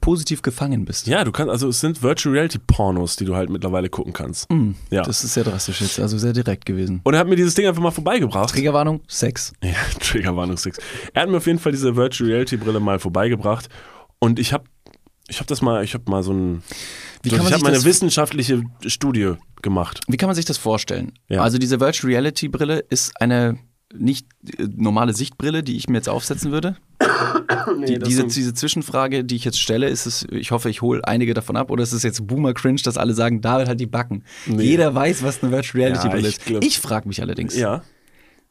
positiv gefangen bist. Ja, du kannst, also es sind Virtual Reality Pornos, die du halt mittlerweile gucken kannst. Ja. Das ist sehr drastisch jetzt, also sehr direkt gewesen. Und er hat mir dieses Ding einfach mal vorbeigebracht. Triggerwarnung, Sex. Ja, Triggerwarnung 6. Er hat mir auf jeden Fall diese Virtual Reality Brille mal vorbeigebracht und ich habe ich habe das mal, ich habe mal so ein Wie so, kann man ich habe meine wissenschaftliche Studie gemacht. Wie kann man sich das vorstellen? Ja. Also diese Virtual Reality Brille ist eine nicht äh, normale Sichtbrille, die ich mir jetzt aufsetzen würde. die, das diese, diese Zwischenfrage, die ich jetzt stelle, ist es, ich hoffe, ich hole einige davon ab, oder ist es jetzt Boomer Cringe, dass alle sagen, David hat die Backen. Nee. Jeder weiß, was eine Virtual Reality Brille ist. glaub- ich frage mich allerdings, Ja.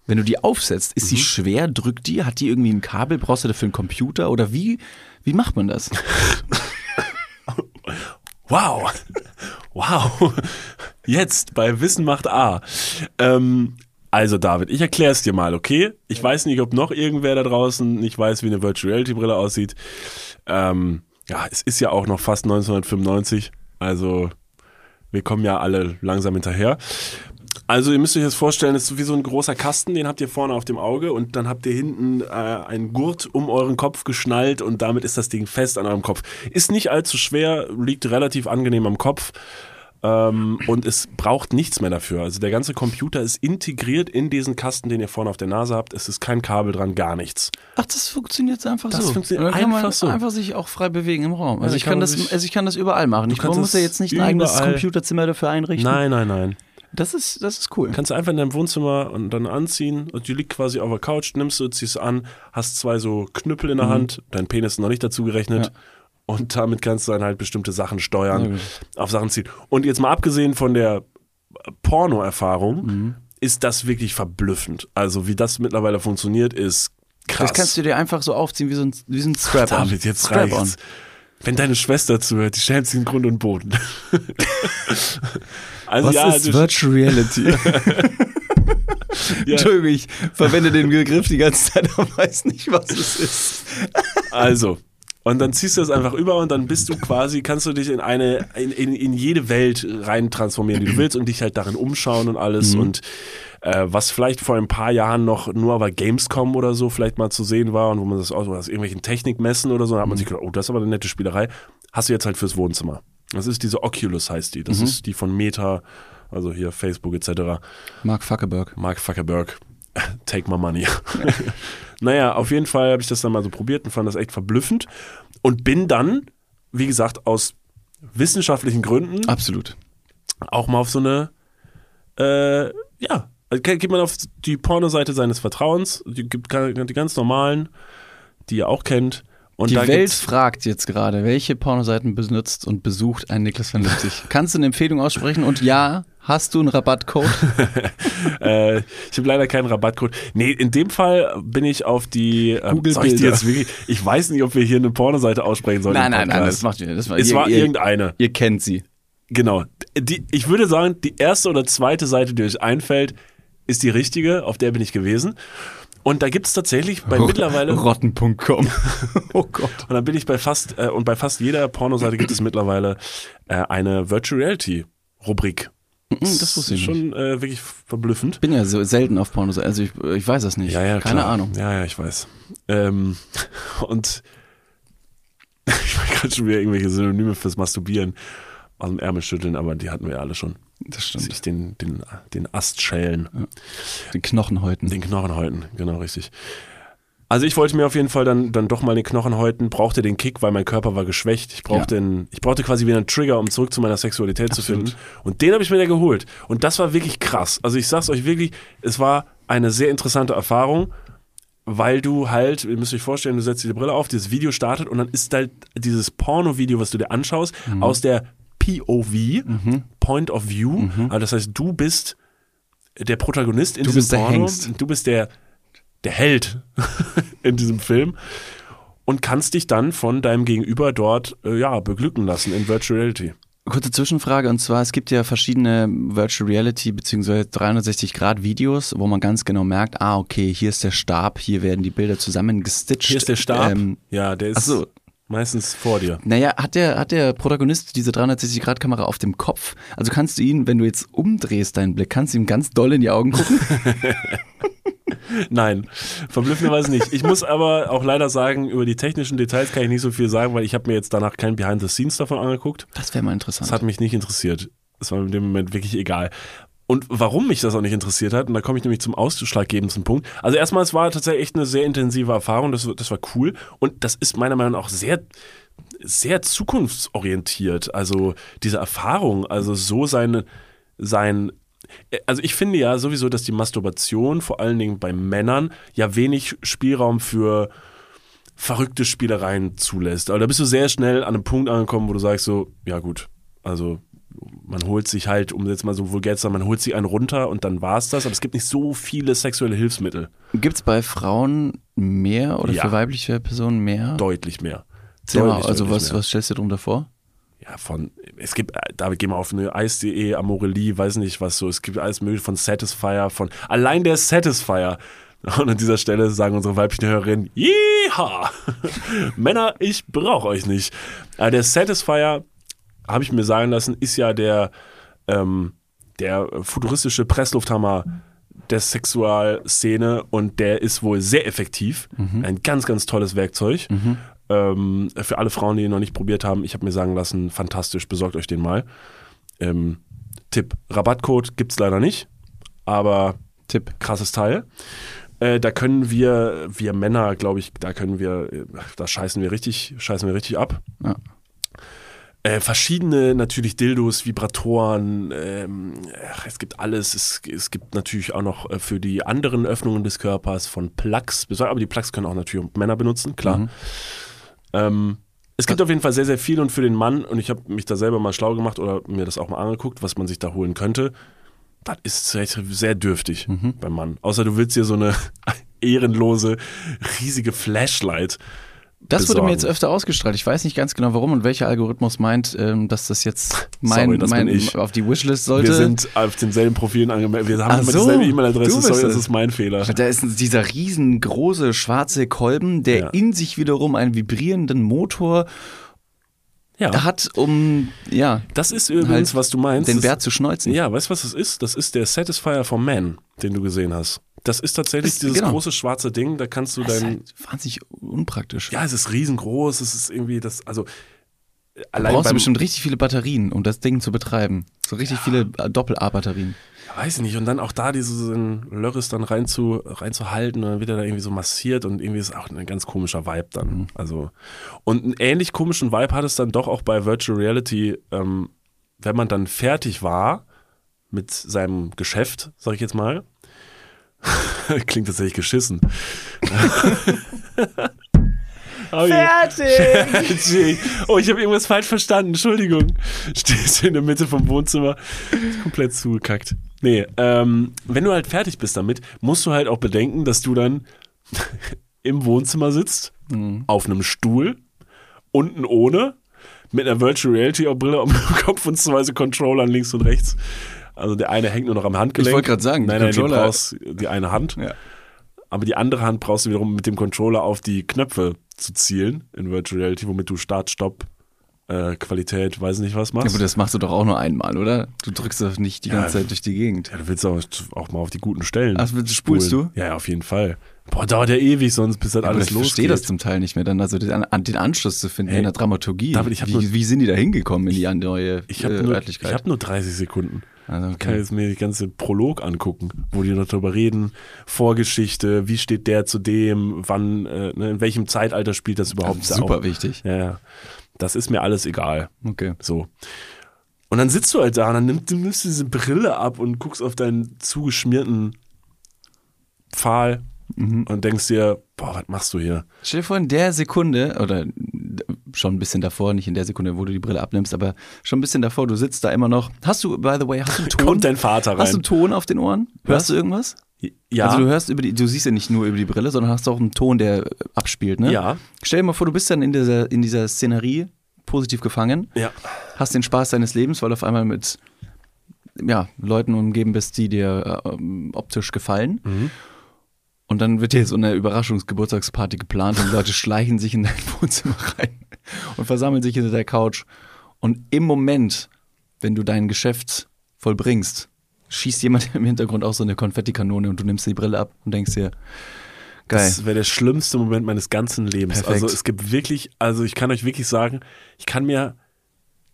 wenn du die aufsetzt, ist sie Mhm. schwer, drückt die, hat die irgendwie ein Kabel, brauchst du dafür einen Computer oder wie, wie macht man das? Wow. Wow. Jetzt bei Wissen macht A. Ähm, also David, ich erkläre es dir mal, okay? Ich weiß nicht, ob noch irgendwer da draußen nicht weiß, wie eine Virtual Reality Brille aussieht. Ähm, ja, es ist ja auch noch fast 1995. Also wir kommen ja alle langsam hinterher. Also ihr müsst euch das vorstellen, es ist wie so ein großer Kasten, den habt ihr vorne auf dem Auge und dann habt ihr hinten äh, einen Gurt um euren Kopf geschnallt und damit ist das Ding fest an eurem Kopf. Ist nicht allzu schwer, liegt relativ angenehm am Kopf ähm, und es braucht nichts mehr dafür. Also der ganze Computer ist integriert in diesen Kasten, den ihr vorne auf der Nase habt. Es ist kein Kabel dran, gar nichts. Ach, das funktioniert einfach Das so. funktioniert kann man einfach so. einfach sich auch frei bewegen im Raum. Also Ja, ich kann man das, also ich kann das überall machen. Ich muss ja jetzt nicht ein eigenes Computerzimmer dafür einrichten. Nein, nein, nein. Das ist, das ist cool. Kannst du einfach in deinem Wohnzimmer und dann anziehen und die liegt quasi auf der Couch, nimmst du, ziehst an, hast zwei so Knüppel in der Hand, dein Penis ist noch nicht dazu gerechnet. Ja. Und damit kannst du dann halt bestimmte Sachen steuern, gut. auf Sachen ziehen. Und jetzt mal abgesehen von der Porno-Erfahrung, ist das wirklich verblüffend. Also wie das mittlerweile funktioniert, ist krass. Das kannst du dir einfach so aufziehen wie so ein, wie so ein Strap-on. David, jetzt Strap-on. reicht's. Wenn deine Schwester zuhört, die schämt sich in Grund und Boden. also Was ja, ist Virtual Reality? Ja. Entschuldigung, ich verwende den Begriff die ganze Zeit, aber weiß nicht, was es ist. Also, und dann ziehst du das einfach über und dann bist du quasi, kannst du dich in eine, in, in, in jede Welt rein transformieren, die du willst und dich halt darin umschauen und alles und äh, was vielleicht vor ein paar Jahren noch nur bei Gamescom oder so vielleicht mal zu sehen war und wo man das aus, aus irgendwelchen Technikmessen oder so, da hat man sich gedacht, oh, das ist aber eine nette Spielerei, hast du jetzt halt fürs Wohnzimmer. Das ist diese Oculus heißt die, das ist die von Meta, also hier Facebook etc. Mark Zuckerberg. Mark Zuckerberg, take my money. naja, auf jeden Fall habe ich das dann mal so probiert und fand das echt verblüffend und bin dann, wie gesagt, aus wissenschaftlichen Gründen Absolut. auch mal auf so eine, äh, ja, also ge- geht man auf die Pornoseite seines Vertrauens, die gibt die ganz normalen, die ihr auch kennt. Und Die Welt fragt jetzt gerade, welche Pornoseiten benutzt und besucht ein Niklas van Lipzig. Kannst du eine Empfehlung aussprechen? Und ja, Hast du einen Rabattcode? äh, ich habe leider keinen Rabattcode. Nee, in dem Fall bin ich auf die. Ähm, Google soll ich, die jetzt wirklich, ich weiß nicht, ob wir hier eine Pornoseite aussprechen sollen. im Podcast. macht ihr das war, Es ihr, war ihr, irgendeine. Ihr kennt sie. Genau. Die, ich würde sagen, die erste oder zweite Seite, die euch einfällt, ist die richtige. Auf der bin ich gewesen. Und da gibt es tatsächlich bei mittlerweile. Rotten.com. oh Gott. Und dann bin ich bei fast, äh, und bei fast jeder Pornoseite gibt es mittlerweile äh, eine Virtual Reality Rubrik. Das wusste ich nicht. Schon äh, wirklich verblüffend. Ich bin ja so selten auf Pornos, also ich, ich weiß das nicht. Ja, ja, Keine klar. Ahnung. Ja, ja, ich weiß. Ähm, und ich war gerade schon wieder irgendwelche Synonyme fürs Masturbieren aus dem Ärmel schütteln, aber die hatten wir ja alle schon. Das stimmt. Sich den, den, den Ast schälen, Die Knochen häuten. den Knochen häuten, genau richtig. Also ich wollte mir auf jeden Fall dann, dann doch mal den Knochen häuten, brauchte den Kick, weil mein Körper war geschwächt. Ich brauchte, einen, ich brauchte quasi wieder einen Trigger, um zurück zu meiner Sexualität zu finden. Und den habe ich mir da geholt. Und das war wirklich krass. Also ich sag's euch wirklich, es war eine sehr interessante Erfahrung, weil du halt, ihr müsst euch vorstellen, du setzt dir die Brille auf, dieses Video startet und dann ist halt dieses Porno-Video, was du dir anschaust, Mhm. aus der POV, Point of View. Also das heißt, du bist der Protagonist in Du diesem bist der Porno. Hengst. Du bist der, der Held in diesem Film und kannst dich dann von deinem Gegenüber dort äh, ja, beglücken lassen in Virtual Reality. Kurze Zwischenfrage und zwar, es gibt ja verschiedene Virtual Reality bzw. 360 Grad Videos, wo man ganz genau merkt, ah okay, hier ist der Stab, hier werden die Bilder zusammengestitcht. Hier ist der Stab. Ähm, ja, der ist ach so. meistens vor dir. Naja, hat der, hat der Protagonist diese 360-Grad-Kamera auf dem Kopf? Also kannst du ihn, wenn du jetzt umdrehst deinen Blick, kannst du ihm ganz doll in die Augen gucken? Nein, verblüffenderweise nicht. Ich muss aber auch leider sagen, über die technischen Details kann ich nicht so viel sagen, weil ich habe mir jetzt danach kein Behind the Scenes davon angeguckt. Das wäre mal Das interessant. hat mich nicht interessiert. Das war in dem Moment wirklich egal. Und warum mich das auch nicht interessiert hat, und da komme ich nämlich zum ausschlaggebendsten Punkt. Also erstmal, es war tatsächlich echt eine sehr intensive Erfahrung, das, das war cool. Und das ist meiner Meinung nach auch sehr, sehr zukunftsorientiert. Also diese Erfahrung, also so seine, sein, also ich finde ja sowieso, dass die Masturbation vor allen Dingen bei Männern ja wenig Spielraum für verrückte Spielereien zulässt. Aber da bist du sehr schnell an einem Punkt angekommen, wo du sagst so, ja gut, also man holt sich halt, um jetzt mal so vulgär zu sagen, man holt sich einen runter und dann war's das. Aber es gibt nicht so viele sexuelle Hilfsmittel. Gibt's bei Frauen mehr oder Ja. für weibliche Personen mehr? Deutlich mehr. Mal, Deutlich, also deutlich was, mehr. was stellst du dir darunter vor? Ja, von, es gibt, äh, da gehen wir auf eine Eis.de, Amorelie, weiß nicht was so. Es gibt alles mögliche von Satisfier, von, allein der Satisfier. Und an dieser Stelle sagen unsere weiblichen Hörerinnen, Jeha! Männer, ich brauche euch nicht. Aber der Satisfier, habe ich mir sagen lassen, ist ja der, ähm, der futuristische Presslufthammer der Sexualszene und der ist wohl sehr effektiv. Ein ganz, ganz tolles Werkzeug. Ähm, für alle Frauen, die ihn noch nicht probiert haben, ich habe mir sagen lassen, fantastisch, besorgt euch den mal. Ähm, Tipp, Rabattcode gibt's leider nicht, aber Tipp. krasses Teil. Äh, da können wir, wir Männer, glaube ich, da können wir, äh, da scheißen wir richtig, scheißen wir richtig ab. Ja. Äh, verschiedene natürlich Dildos, Vibratoren, ähm, es gibt alles. Es, es gibt natürlich auch noch äh, für die anderen Öffnungen des Körpers von Plugs, aber die Plugs können auch natürlich Männer benutzen, klar. Mhm. Ähm, es gibt auf jeden Fall sehr, sehr viel und für den Mann, und ich habe mich da selber mal schlau gemacht oder mir das auch mal angeguckt, was man sich da holen könnte, das ist sehr, sehr dürftig Mhm. beim Mann. Außer du willst dir so eine ehrenlose, riesige Flashlight. Das wurde mir besorgen. jetzt öfter ausgestrahlt. Ich weiß nicht ganz genau warum und welcher Algorithmus meint, ähm, dass das jetzt mein, Sorry, das mein auf die Wishlist sollte. Wir sind auf denselben Profilen angemeldet. Wir haben Ach immer so, dieselbe E-Mail-Adresse. Sorry, das ist mein Fehler. Da ist dieser riesengroße schwarze Kolben, der Ja. in sich wiederum einen vibrierenden Motor Ja, hat, um ja das ist übrigens, halt was du meinst. den Bär zu schneuzen. Ja, weißt du, was das ist? Das ist der Satisfier for Man, den du gesehen hast. Das ist tatsächlich Ist- dieses genau. große schwarze Ding, da kannst du Das ist dein. halt wahnsinnig unpraktisch. Ja, es ist riesengroß, es ist irgendwie das, also äh, du allein brauchst du beim, bestimmt richtig viele Batterien, um das Ding zu betreiben. So richtig viele äh, Doppel-A-Batterien. weiß ich nicht, und dann auch da diesen Lörris dann rein zu, reinzuhalten und dann wird er da irgendwie so massiert und irgendwie ist auch ein ganz komischer Vibe dann. Mhm. Also, und einen ähnlich komischen Vibe hat es dann doch auch bei Virtual Reality, ähm, wenn man dann fertig war mit seinem Geschäft, sag ich jetzt mal. Klingt tatsächlich geschissen. Oh je. Fertig! oh, ich habe irgendwas falsch verstanden. Entschuldigung. Stehst du in der Mitte vom Wohnzimmer. Komplett zugekackt. Nee, ähm, wenn du halt fertig bist damit, musst du halt auch bedenken, dass du dann im Wohnzimmer sitzt, auf einem Stuhl, unten ohne, mit einer Virtual Reality Brille am Kopf und zwei so Controllern links und rechts. Also der eine hängt nur noch am Handgelenk. Ich wollte gerade sagen, nein, nein, du Controller- brauchst die eine Hand. Ja. Aber die andere Hand brauchst du wiederum mit dem Controller auf die Knöpfe zu zielen in Virtual Reality, womit du Start, Stopp, äh, Qualität, weiß nicht was Ja, machst. aber das machst du doch auch nur einmal, oder? Du drückst doch nicht die ganze Zeit durch die Gegend. Ja, du willst auch, auch mal auf die guten Stellen. Ach, spulst spulen. Ja, ja, auf jeden Fall. Boah, dauert ja ewig, sonst bis das Aber alles ich verstehe losgeht. das zum Teil nicht mehr dann, also den, den Anschluss zu finden Hey, in der Dramaturgie. David, ich hab wie, nur- wie sind die da hingekommen in die neue ich habe äh, nur, ich Örtlichkeit? hab nur 30 Sekunden. Also, Ich kann okay. jetzt mir die ganze Prolog angucken, wo die noch drüber reden, Vorgeschichte, wie steht der zu dem, wann, äh, ne, in welchem Zeitalter spielt das überhaupt? Also super auch, wichtig. Ja. Das ist mir alles egal. Okay. So. Und dann sitzt du halt da und dann nimmst du nimmst diese Brille ab und guckst auf deinen zugeschmierten Pfahl Mhm. und denkst dir, boah, was machst du hier? Stell dir vor, in der Sekunde, oder schon ein bisschen davor, nicht in der Sekunde, wo du die Brille abnimmst, aber schon ein bisschen davor, du sitzt da immer noch. Hast du, by the way, hast du einen Ton? Kommt dein Vater Hast du rein? Ton auf den Ohren? Hörst du irgendwas? Ja, Also du hörst über die, du siehst ja nicht nur über die Brille, sondern hast auch einen Ton, der äh, abspielt, ne? Ja. Stell dir mal vor, du bist dann in dieser, in dieser Szenerie positiv gefangen, ja. hast den Spaß deines Lebens, weil du auf einmal mit ja, Leuten umgeben bist, die dir äh, optisch gefallen. Mhm. Und dann wird dir so eine Überraschungsgeburtstagsparty geplant und Leute schleichen sich in dein Wohnzimmer rein und versammeln sich hinter der Couch. Und im Moment, wenn du dein Geschäft vollbringst, schießt jemand im Hintergrund auch so eine Konfettikanone und du nimmst die Brille ab und denkst dir, geil. Das wäre der schlimmste Moment meines ganzen Lebens. Perfekt. Also es gibt wirklich, also ich kann euch wirklich sagen, ich kann mir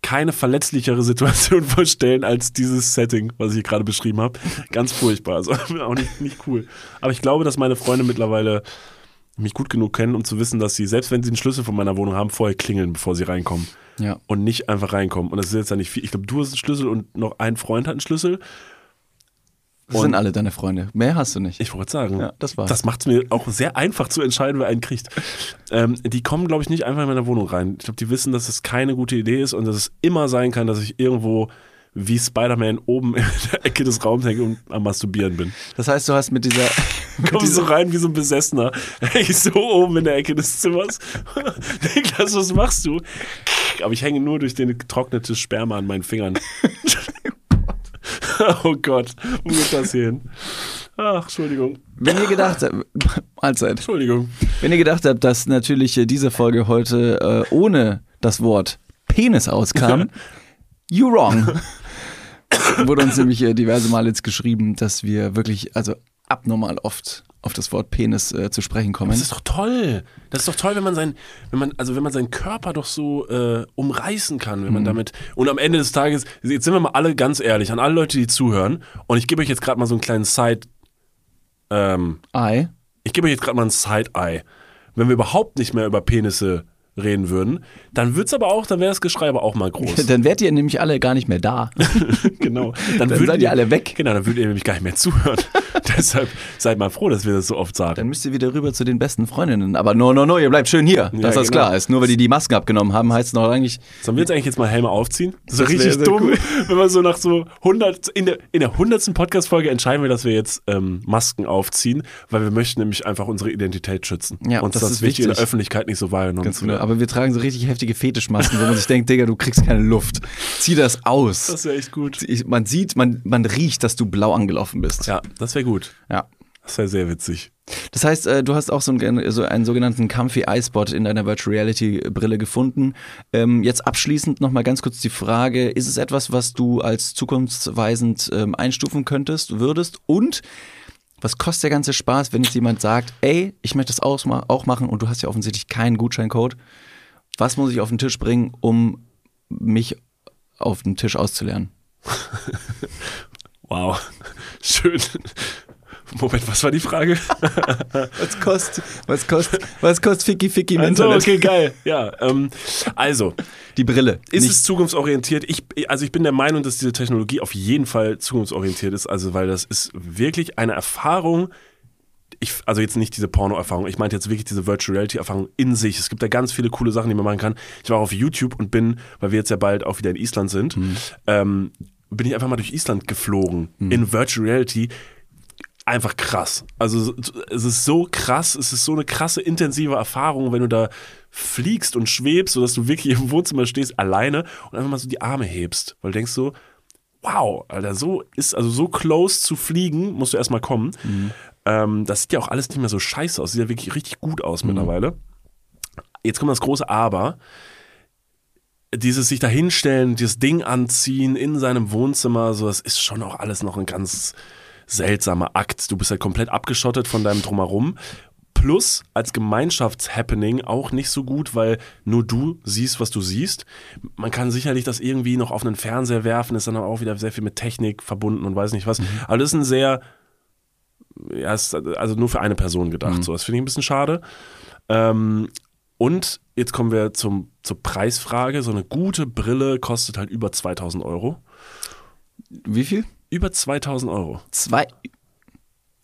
keine verletzlichere Situation vorstellen als dieses Setting, was ich hier gerade beschrieben habe. Ganz furchtbar. Also auch nicht, nicht cool. Aber ich glaube, dass meine Freunde mittlerweile mich gut genug kennen, um zu wissen, dass sie, selbst wenn sie einen Schlüssel von meiner Wohnung haben, vorher klingeln, bevor sie reinkommen. Ja. Und nicht einfach reinkommen. Und das ist jetzt ja nicht viel. Ich glaube, du hast einen Schlüssel und noch ein Freund hat einen Schlüssel. Das sind alle deine Freunde. Mehr hast du nicht. Ich wollte sagen, Ja, das war's. das macht es mir auch sehr einfach zu entscheiden, wer einen kriegt. Ähm, die kommen, glaube ich, nicht einfach in meine Wohnung rein. Ich glaube, die wissen, dass es keine gute Idee ist und dass es immer sein kann, dass ich irgendwo wie Spider-Man oben in der Ecke des Raums hänge und am Masturbieren bin. Das heißt, du hast mit dieser. mit Kommst so dieser rein wie so ein Besessener. Häng ich so oben in der Ecke des Zimmers. Niklas, was machst du? Aber ich hänge nur durch den getrocknete Sperma an meinen Fingern. oh Gott, wo geht das hin? Ach, Entschuldigung. wenn ihr gedacht habt, Mahlzeit. Entschuldigung. Wenn ihr gedacht habt, dass natürlich äh, diese Folge heute äh, ohne das Wort Penis auskam, you wrong. Wurde uns nämlich äh, diverse Mal jetzt geschrieben, dass wir wirklich, also abnormal oft auf das Wort Penis äh, zu sprechen kommen. Das ist doch toll. Das ist doch toll, wenn man sein, wenn man, also wenn man seinen Körper doch so äh, umreißen kann, wenn man Mhm. damit. Und am Ende des Tages, jetzt sind wir mal alle ganz ehrlich, an alle Leute, die zuhören, und ich gebe euch jetzt gerade mal so einen kleinen Side, ähm, Ei. ich gebe euch jetzt gerade mal ein Side-Eye. Wenn wir überhaupt nicht mehr über Penisse reden würden, dann wird's aber auch, dann wäre das Geschrei aber auch mal groß. Dann wärt ihr nämlich alle gar nicht mehr da. genau. Dann würdet seid ihr alle weg. Genau, dann würdet ihr nämlich gar nicht mehr zuhören. Deshalb seid mal froh, dass wir das so oft sagen. Dann müsst ihr wieder rüber zu den besten Freundinnen. Aber no, no, no, ihr bleibt schön hier, dass das genau. klar ist. Nur weil die die Masken abgenommen haben, heißt es noch eigentlich, Sollen wir jetzt eigentlich jetzt mal Helme aufziehen? Das ist Das ja wär richtig dumm, cool. wenn wir so nach so 100, in der, in der 100. Podcast-Folge entscheiden wir, dass wir jetzt ähm, Masken aufziehen, weil wir möchten nämlich einfach unsere Identität schützen. Ja, Uns das das, ist wichtig in der. Öffentlichkeit nicht so wahrgenommen zu genau. werden. Aber wir tragen so richtig heftige Fetischmasken, wo man sich denkt, Digga, du kriegst keine Luft. Zieh das aus. Das wäre echt gut. Ich, man sieht, man, man riecht, dass du blau angelaufen bist. Ja, das wäre gut. Ja. Das wäre sehr witzig. Das heißt, äh, du hast auch so einen, so einen sogenannten Comfy Eye Spot in deiner Virtual Reality Brille gefunden. Ähm, jetzt abschließend nochmal ganz kurz die Frage, ist es etwas, was du als zukunftsweisend ähm, einstufen könntest, würdest? Und was kostet der ganze Spaß, wenn jetzt jemand sagt, ey, ich möchte das auch, auch machen und du hast ja offensichtlich keinen Gutscheincode. Was muss ich auf den Tisch bringen, um mich auf dem Tisch auszulernen? Wow. Schön. Moment, was war die Frage? Was kostet, was kostet, was kostet Ficky Ficky im Also, Internet? okay, geil. Ja, ähm, also, Die Brille. Ist nicht es zukunftsorientiert? Ich, also ich bin der Meinung, dass diese Technologie auf jeden Fall zukunftsorientiert ist, also weil das ist wirklich eine Erfahrung, ich, also jetzt nicht diese Porno-Erfahrung, ich meinte jetzt wirklich diese Virtual Reality-Erfahrung in sich. Es gibt da ganz viele coole Sachen, die man machen kann. Ich war auf YouTube und bin, weil wir jetzt ja bald auch wieder in Island sind, ähm, bin ich einfach mal durch Island geflogen in Virtual Reality. Einfach krass. Also es ist so krass, es ist so eine krasse, intensive Erfahrung, wenn du da fliegst und schwebst, sodass du wirklich im Wohnzimmer stehst, alleine und einfach mal so die Arme hebst. Weil du denkst so, wow, Alter, so ist, also so close zu fliegen, musst du erstmal kommen. Ähm, das sieht ja auch alles nicht mehr so scheiße aus. Sieht ja wirklich richtig gut aus mittlerweile. Jetzt kommt das große Aber. Dieses sich da hinstellen, dieses Ding anziehen in seinem Wohnzimmer, so, das ist schon auch alles noch ein ganz seltsamer Akt. Du bist halt komplett abgeschottet von deinem Drumherum. Plus als Gemeinschaftshappening auch nicht so gut, weil nur du siehst, was du siehst. Man kann sicherlich das irgendwie noch auf einen Fernseher werfen, ist dann auch wieder sehr viel mit Technik verbunden und weiß nicht was. Aber das ist ein sehr, ja, ist also nur für eine Person gedacht. So, das finde ich ein bisschen schade. Ähm, und jetzt kommen wir zum, zur Preisfrage. So eine gute Brille kostet halt über 2000 Euro. Wie viel? Über 2000 Euro. Zwei.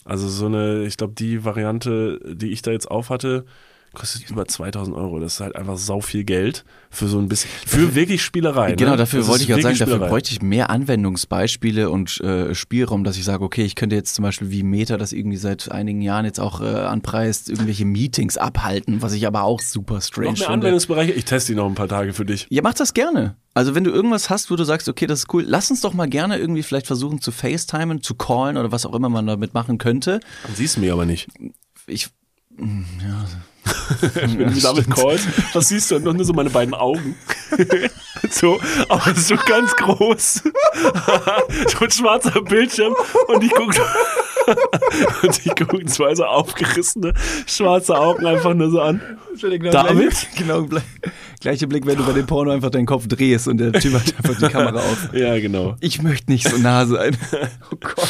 Also so eine, ich glaube, die Variante, die ich da jetzt auf hatte, kostet über 2000 Euro. Das ist halt einfach sau viel Geld für so ein bisschen, für wirklich Spielerei. Genau, ne? dafür Das wollte ich gerade sagen, wirklich dafür Spielerei. bräuchte ich mehr Anwendungsbeispiele und äh, Spielraum, dass ich sage, okay, ich könnte jetzt zum Beispiel wie Meta das irgendwie seit einigen Jahren jetzt auch äh, anpreist, irgendwelche Meetings abhalten, was ich aber auch super strange Noch mehr finde. Anwendungsbereiche. Ich teste die noch ein paar Tage für dich. Ja, mach das gerne. Also wenn du irgendwas hast, wo du sagst, okay, das ist cool, lass uns doch mal gerne irgendwie vielleicht versuchen zu FaceTimen, zu callen oder was auch immer man damit machen könnte. Siehst du mich aber nicht. Ich, Wenn du mich damit callst, was siehst du? Noch nur so meine beiden Augen. so, aber so ganz groß. so ein schwarzer Bildschirm und ich gucke und ich gucke zwei so aufgerissene schwarze Augen einfach nur so an. David? Genau, gle- gleiche Blick, wenn du bei dem Porno einfach deinen Kopf drehst und der Typ hat einfach die Kamera auf. Ja, genau. Ich möchte nicht so nah sein. Oh Gott.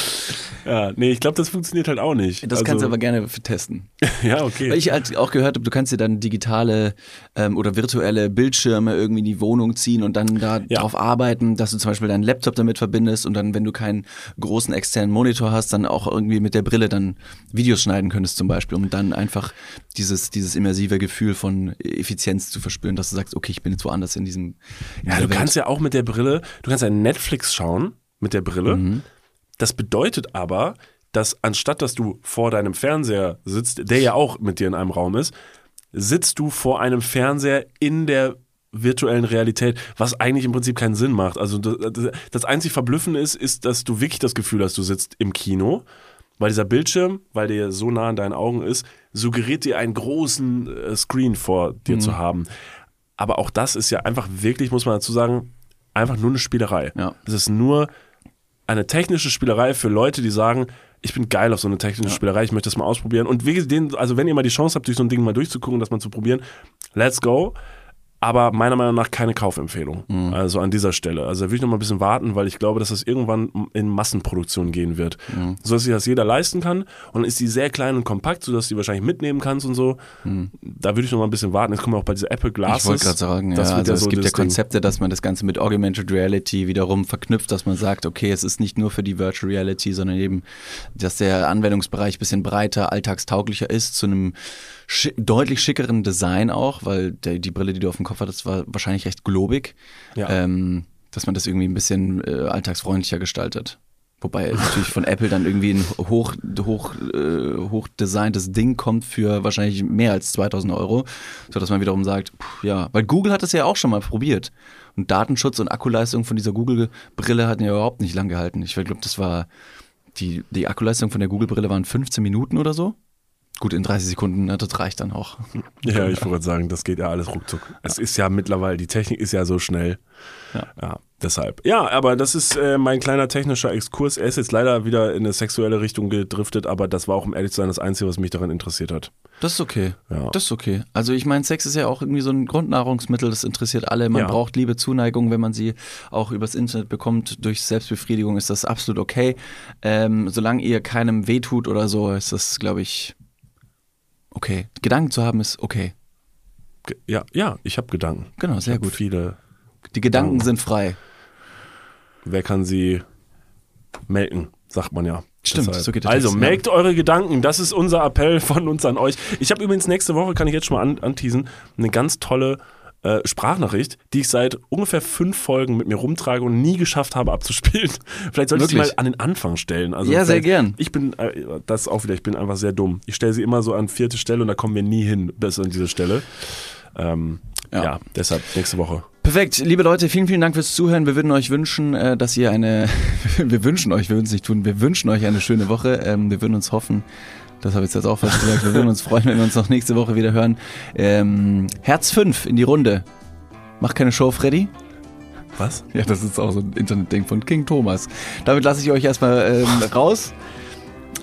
Ja, nee, ich glaube, das funktioniert halt auch nicht. Das also, kannst du aber gerne testen. Ja, okay. Weil ich halt auch gehört habe, du kannst dir dann digitale ähm, oder virtuelle Bildschirme irgendwie in die Wohnung ziehen und dann da Ja. drauf arbeiten, dass du zum Beispiel deinen Laptop damit verbindest und dann, wenn du keinen großen externen Monitor hast, dann auch irgendwie mit der Brille dann Videos schneiden könntest zum Beispiel, um dann einfach dieses, dieses immersive Gefühl von Effizienz zu verspüren, dass du sagst, okay, ich bin jetzt woanders in diesem in Ja, du kannst ja auch mit der Brille, du kannst ja Netflix schauen mit der Brille. Mhm. Das bedeutet aber, dass anstatt dass du vor deinem Fernseher sitzt, der ja auch mit dir in einem Raum ist, sitzt du vor einem Fernseher in der virtuellen Realität, was eigentlich im Prinzip keinen Sinn macht. Also das, das einzig Verblüffende ist, ist, dass du wirklich das Gefühl hast, du sitzt im Kino, weil dieser Bildschirm, weil der so nah an deinen Augen ist, suggeriert dir einen großen äh, Screen vor dir Mhm. zu haben. Aber auch das ist ja einfach wirklich, muss man dazu sagen, einfach nur eine Spielerei. Ja. Es ist nur eine technische Spielerei für Leute, die sagen, ich bin geil auf so eine technische Spielerei, ich möchte das mal ausprobieren. Und wie den, also wenn ihr mal die Chance habt, durch so ein Ding mal durchzugucken, das mal zu probieren, let's go. Aber meiner Meinung nach keine Kaufempfehlung. Mhm. Also an dieser Stelle. Also da will ich noch mal ein bisschen warten, weil ich glaube, dass das irgendwann in Massenproduktion gehen wird. Mhm. So dass sich das jeder leisten kann. Und dann ist die sehr klein und kompakt, sodass du die wahrscheinlich mitnehmen kannst und so. Da würde ich noch mal ein bisschen warten. Jetzt kommen wir auch bei dieser Apple Glasses. Mhm. Ich wollte gerade sagen, Das ja, wird also es so gibt ja das Ding. Konzepte, dass man das Ganze mit Augmented Reality wiederum verknüpft, dass man sagt, okay, es ist nicht nur für die Virtual Reality, sondern eben, dass der Anwendungsbereich ein bisschen breiter, alltagstauglicher ist, zu einem schi deutlich schickeren Design auch, weil der, die Brille, die du auf dem Kopf hattest, war wahrscheinlich recht globig, Ja. ähm, dass man das irgendwie ein bisschen äh, alltagsfreundlicher gestaltet. Wobei natürlich von Apple dann irgendwie ein hoch, hoch, äh, hochdesigntes Ding kommt für wahrscheinlich mehr als 2000 Euro, so dass man wiederum sagt, pff, ja, weil Google hat das ja auch schon mal probiert. Und Datenschutz und Akkuleistung von dieser Google-Brille hatten ja überhaupt nicht lang gehalten. Ich glaube, das war, die, die Akkuleistung von der Google-Brille waren 15 Minuten oder so. Gut, in 30 Sekunden, ne, das reicht dann auch. Ja, ich wollte gerade sagen, das geht ja alles ruckzuck. Es ist ja mittlerweile, die Technik ist ja so schnell. Ja. Ja, deshalb. Ja, aber das ist äh, mein kleiner technischer Exkurs. Er ist jetzt leider wieder in eine sexuelle Richtung gedriftet, aber das war auch, um ehrlich zu sein, das Einzige, was mich daran interessiert hat. Das ist okay. Ja. Das ist okay. Also ich meine, Sex ist ja auch irgendwie so ein Grundnahrungsmittel, das interessiert alle. Man Ja. braucht Liebe, Zuneigung, wenn man sie auch übers Internet bekommt. Durch Selbstbefriedigung ist das absolut okay. Ähm, solange ihr keinem wehtut oder so, ist das, glaube ich, okay. Gedanken zu haben ist okay. Ge- Ja, ja, ich habe Gedanken. Genau, sehr gut. Viele. Die Gedanken Gedanken. sind frei. Wer kann sie melken, sagt man ja. Stimmt, Deshalb. so geht der Also Text, merkt eure Gedanken, das ist unser Appell von uns an euch. Ich habe übrigens nächste Woche, kann ich jetzt schon mal an, anteasen, eine ganz tolle äh, Sprachnachricht, die ich seit ungefähr fünf Folgen mit mir rumtrage und nie geschafft habe abzuspielen. Vielleicht sollte ich sie mal an den Anfang stellen. Also Ja, sehr gern. Ich bin, äh, das auch wieder, ich bin einfach sehr dumm. Ich stelle sie immer so an vierte Stelle und da kommen wir nie hin bis an diese Stelle. Ähm, Ja. ja. deshalb nächste Woche. Perfekt, liebe Leute, vielen, vielen Dank fürs Zuhören. Wir würden euch wünschen, äh, dass ihr eine, wir wünschen euch, wir würden es nicht tun, wir wünschen euch eine schöne Woche. Ähm, wir würden uns hoffen, das habe ich jetzt auch fast gesagt, wir würden uns freuen, wenn wir uns noch nächste Woche wieder hören. Ähm, Herz 5 in die Runde. Mach keine Show, Freddy. Was? Ja, das ist auch so ein Internetding von King Thomas. Damit lasse ich euch erstmal ähm, raus.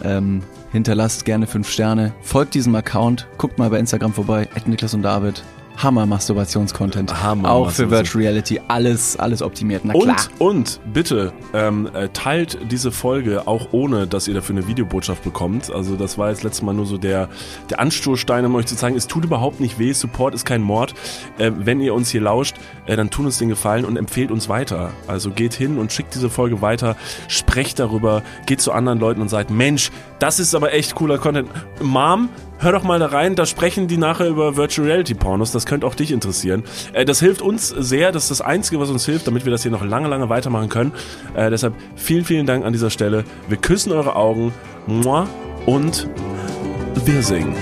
Ähm, hinterlasst gerne fünf Sterne. Folgt diesem Account. Guckt mal bei Instagram vorbei. Ed Niklas und David. Hammer Masturbationscontent. Hammer Auch für. Virtual Reality. Alles, alles optimiert. Na klar. Und, und bitte ähm, äh, teilt diese Folge auch ohne, dass ihr dafür eine Videobotschaft bekommt. Also das war jetzt letztes Mal nur so der, der Anstoßstein, um euch zu zeigen, es tut überhaupt nicht weh, Support ist kein Mord. Äh, wenn ihr uns hier lauscht, äh, dann tun uns den Gefallen und empfehlt uns weiter. Also geht hin und schickt diese Folge weiter, sprecht darüber, geht zu anderen Leuten und sagt, Mensch, das ist aber echt cooler Content. Mom, hör doch mal da rein, da sprechen die nachher über Virtual Reality Pornos, das könnte auch dich interessieren. Äh, das hilft uns sehr, das ist das Einzige, was uns hilft, damit wir das hier noch lange, lange weitermachen können. Äh, deshalb vielen, vielen Dank an dieser Stelle. Wir küssen eure Augen Mua, und wir singen.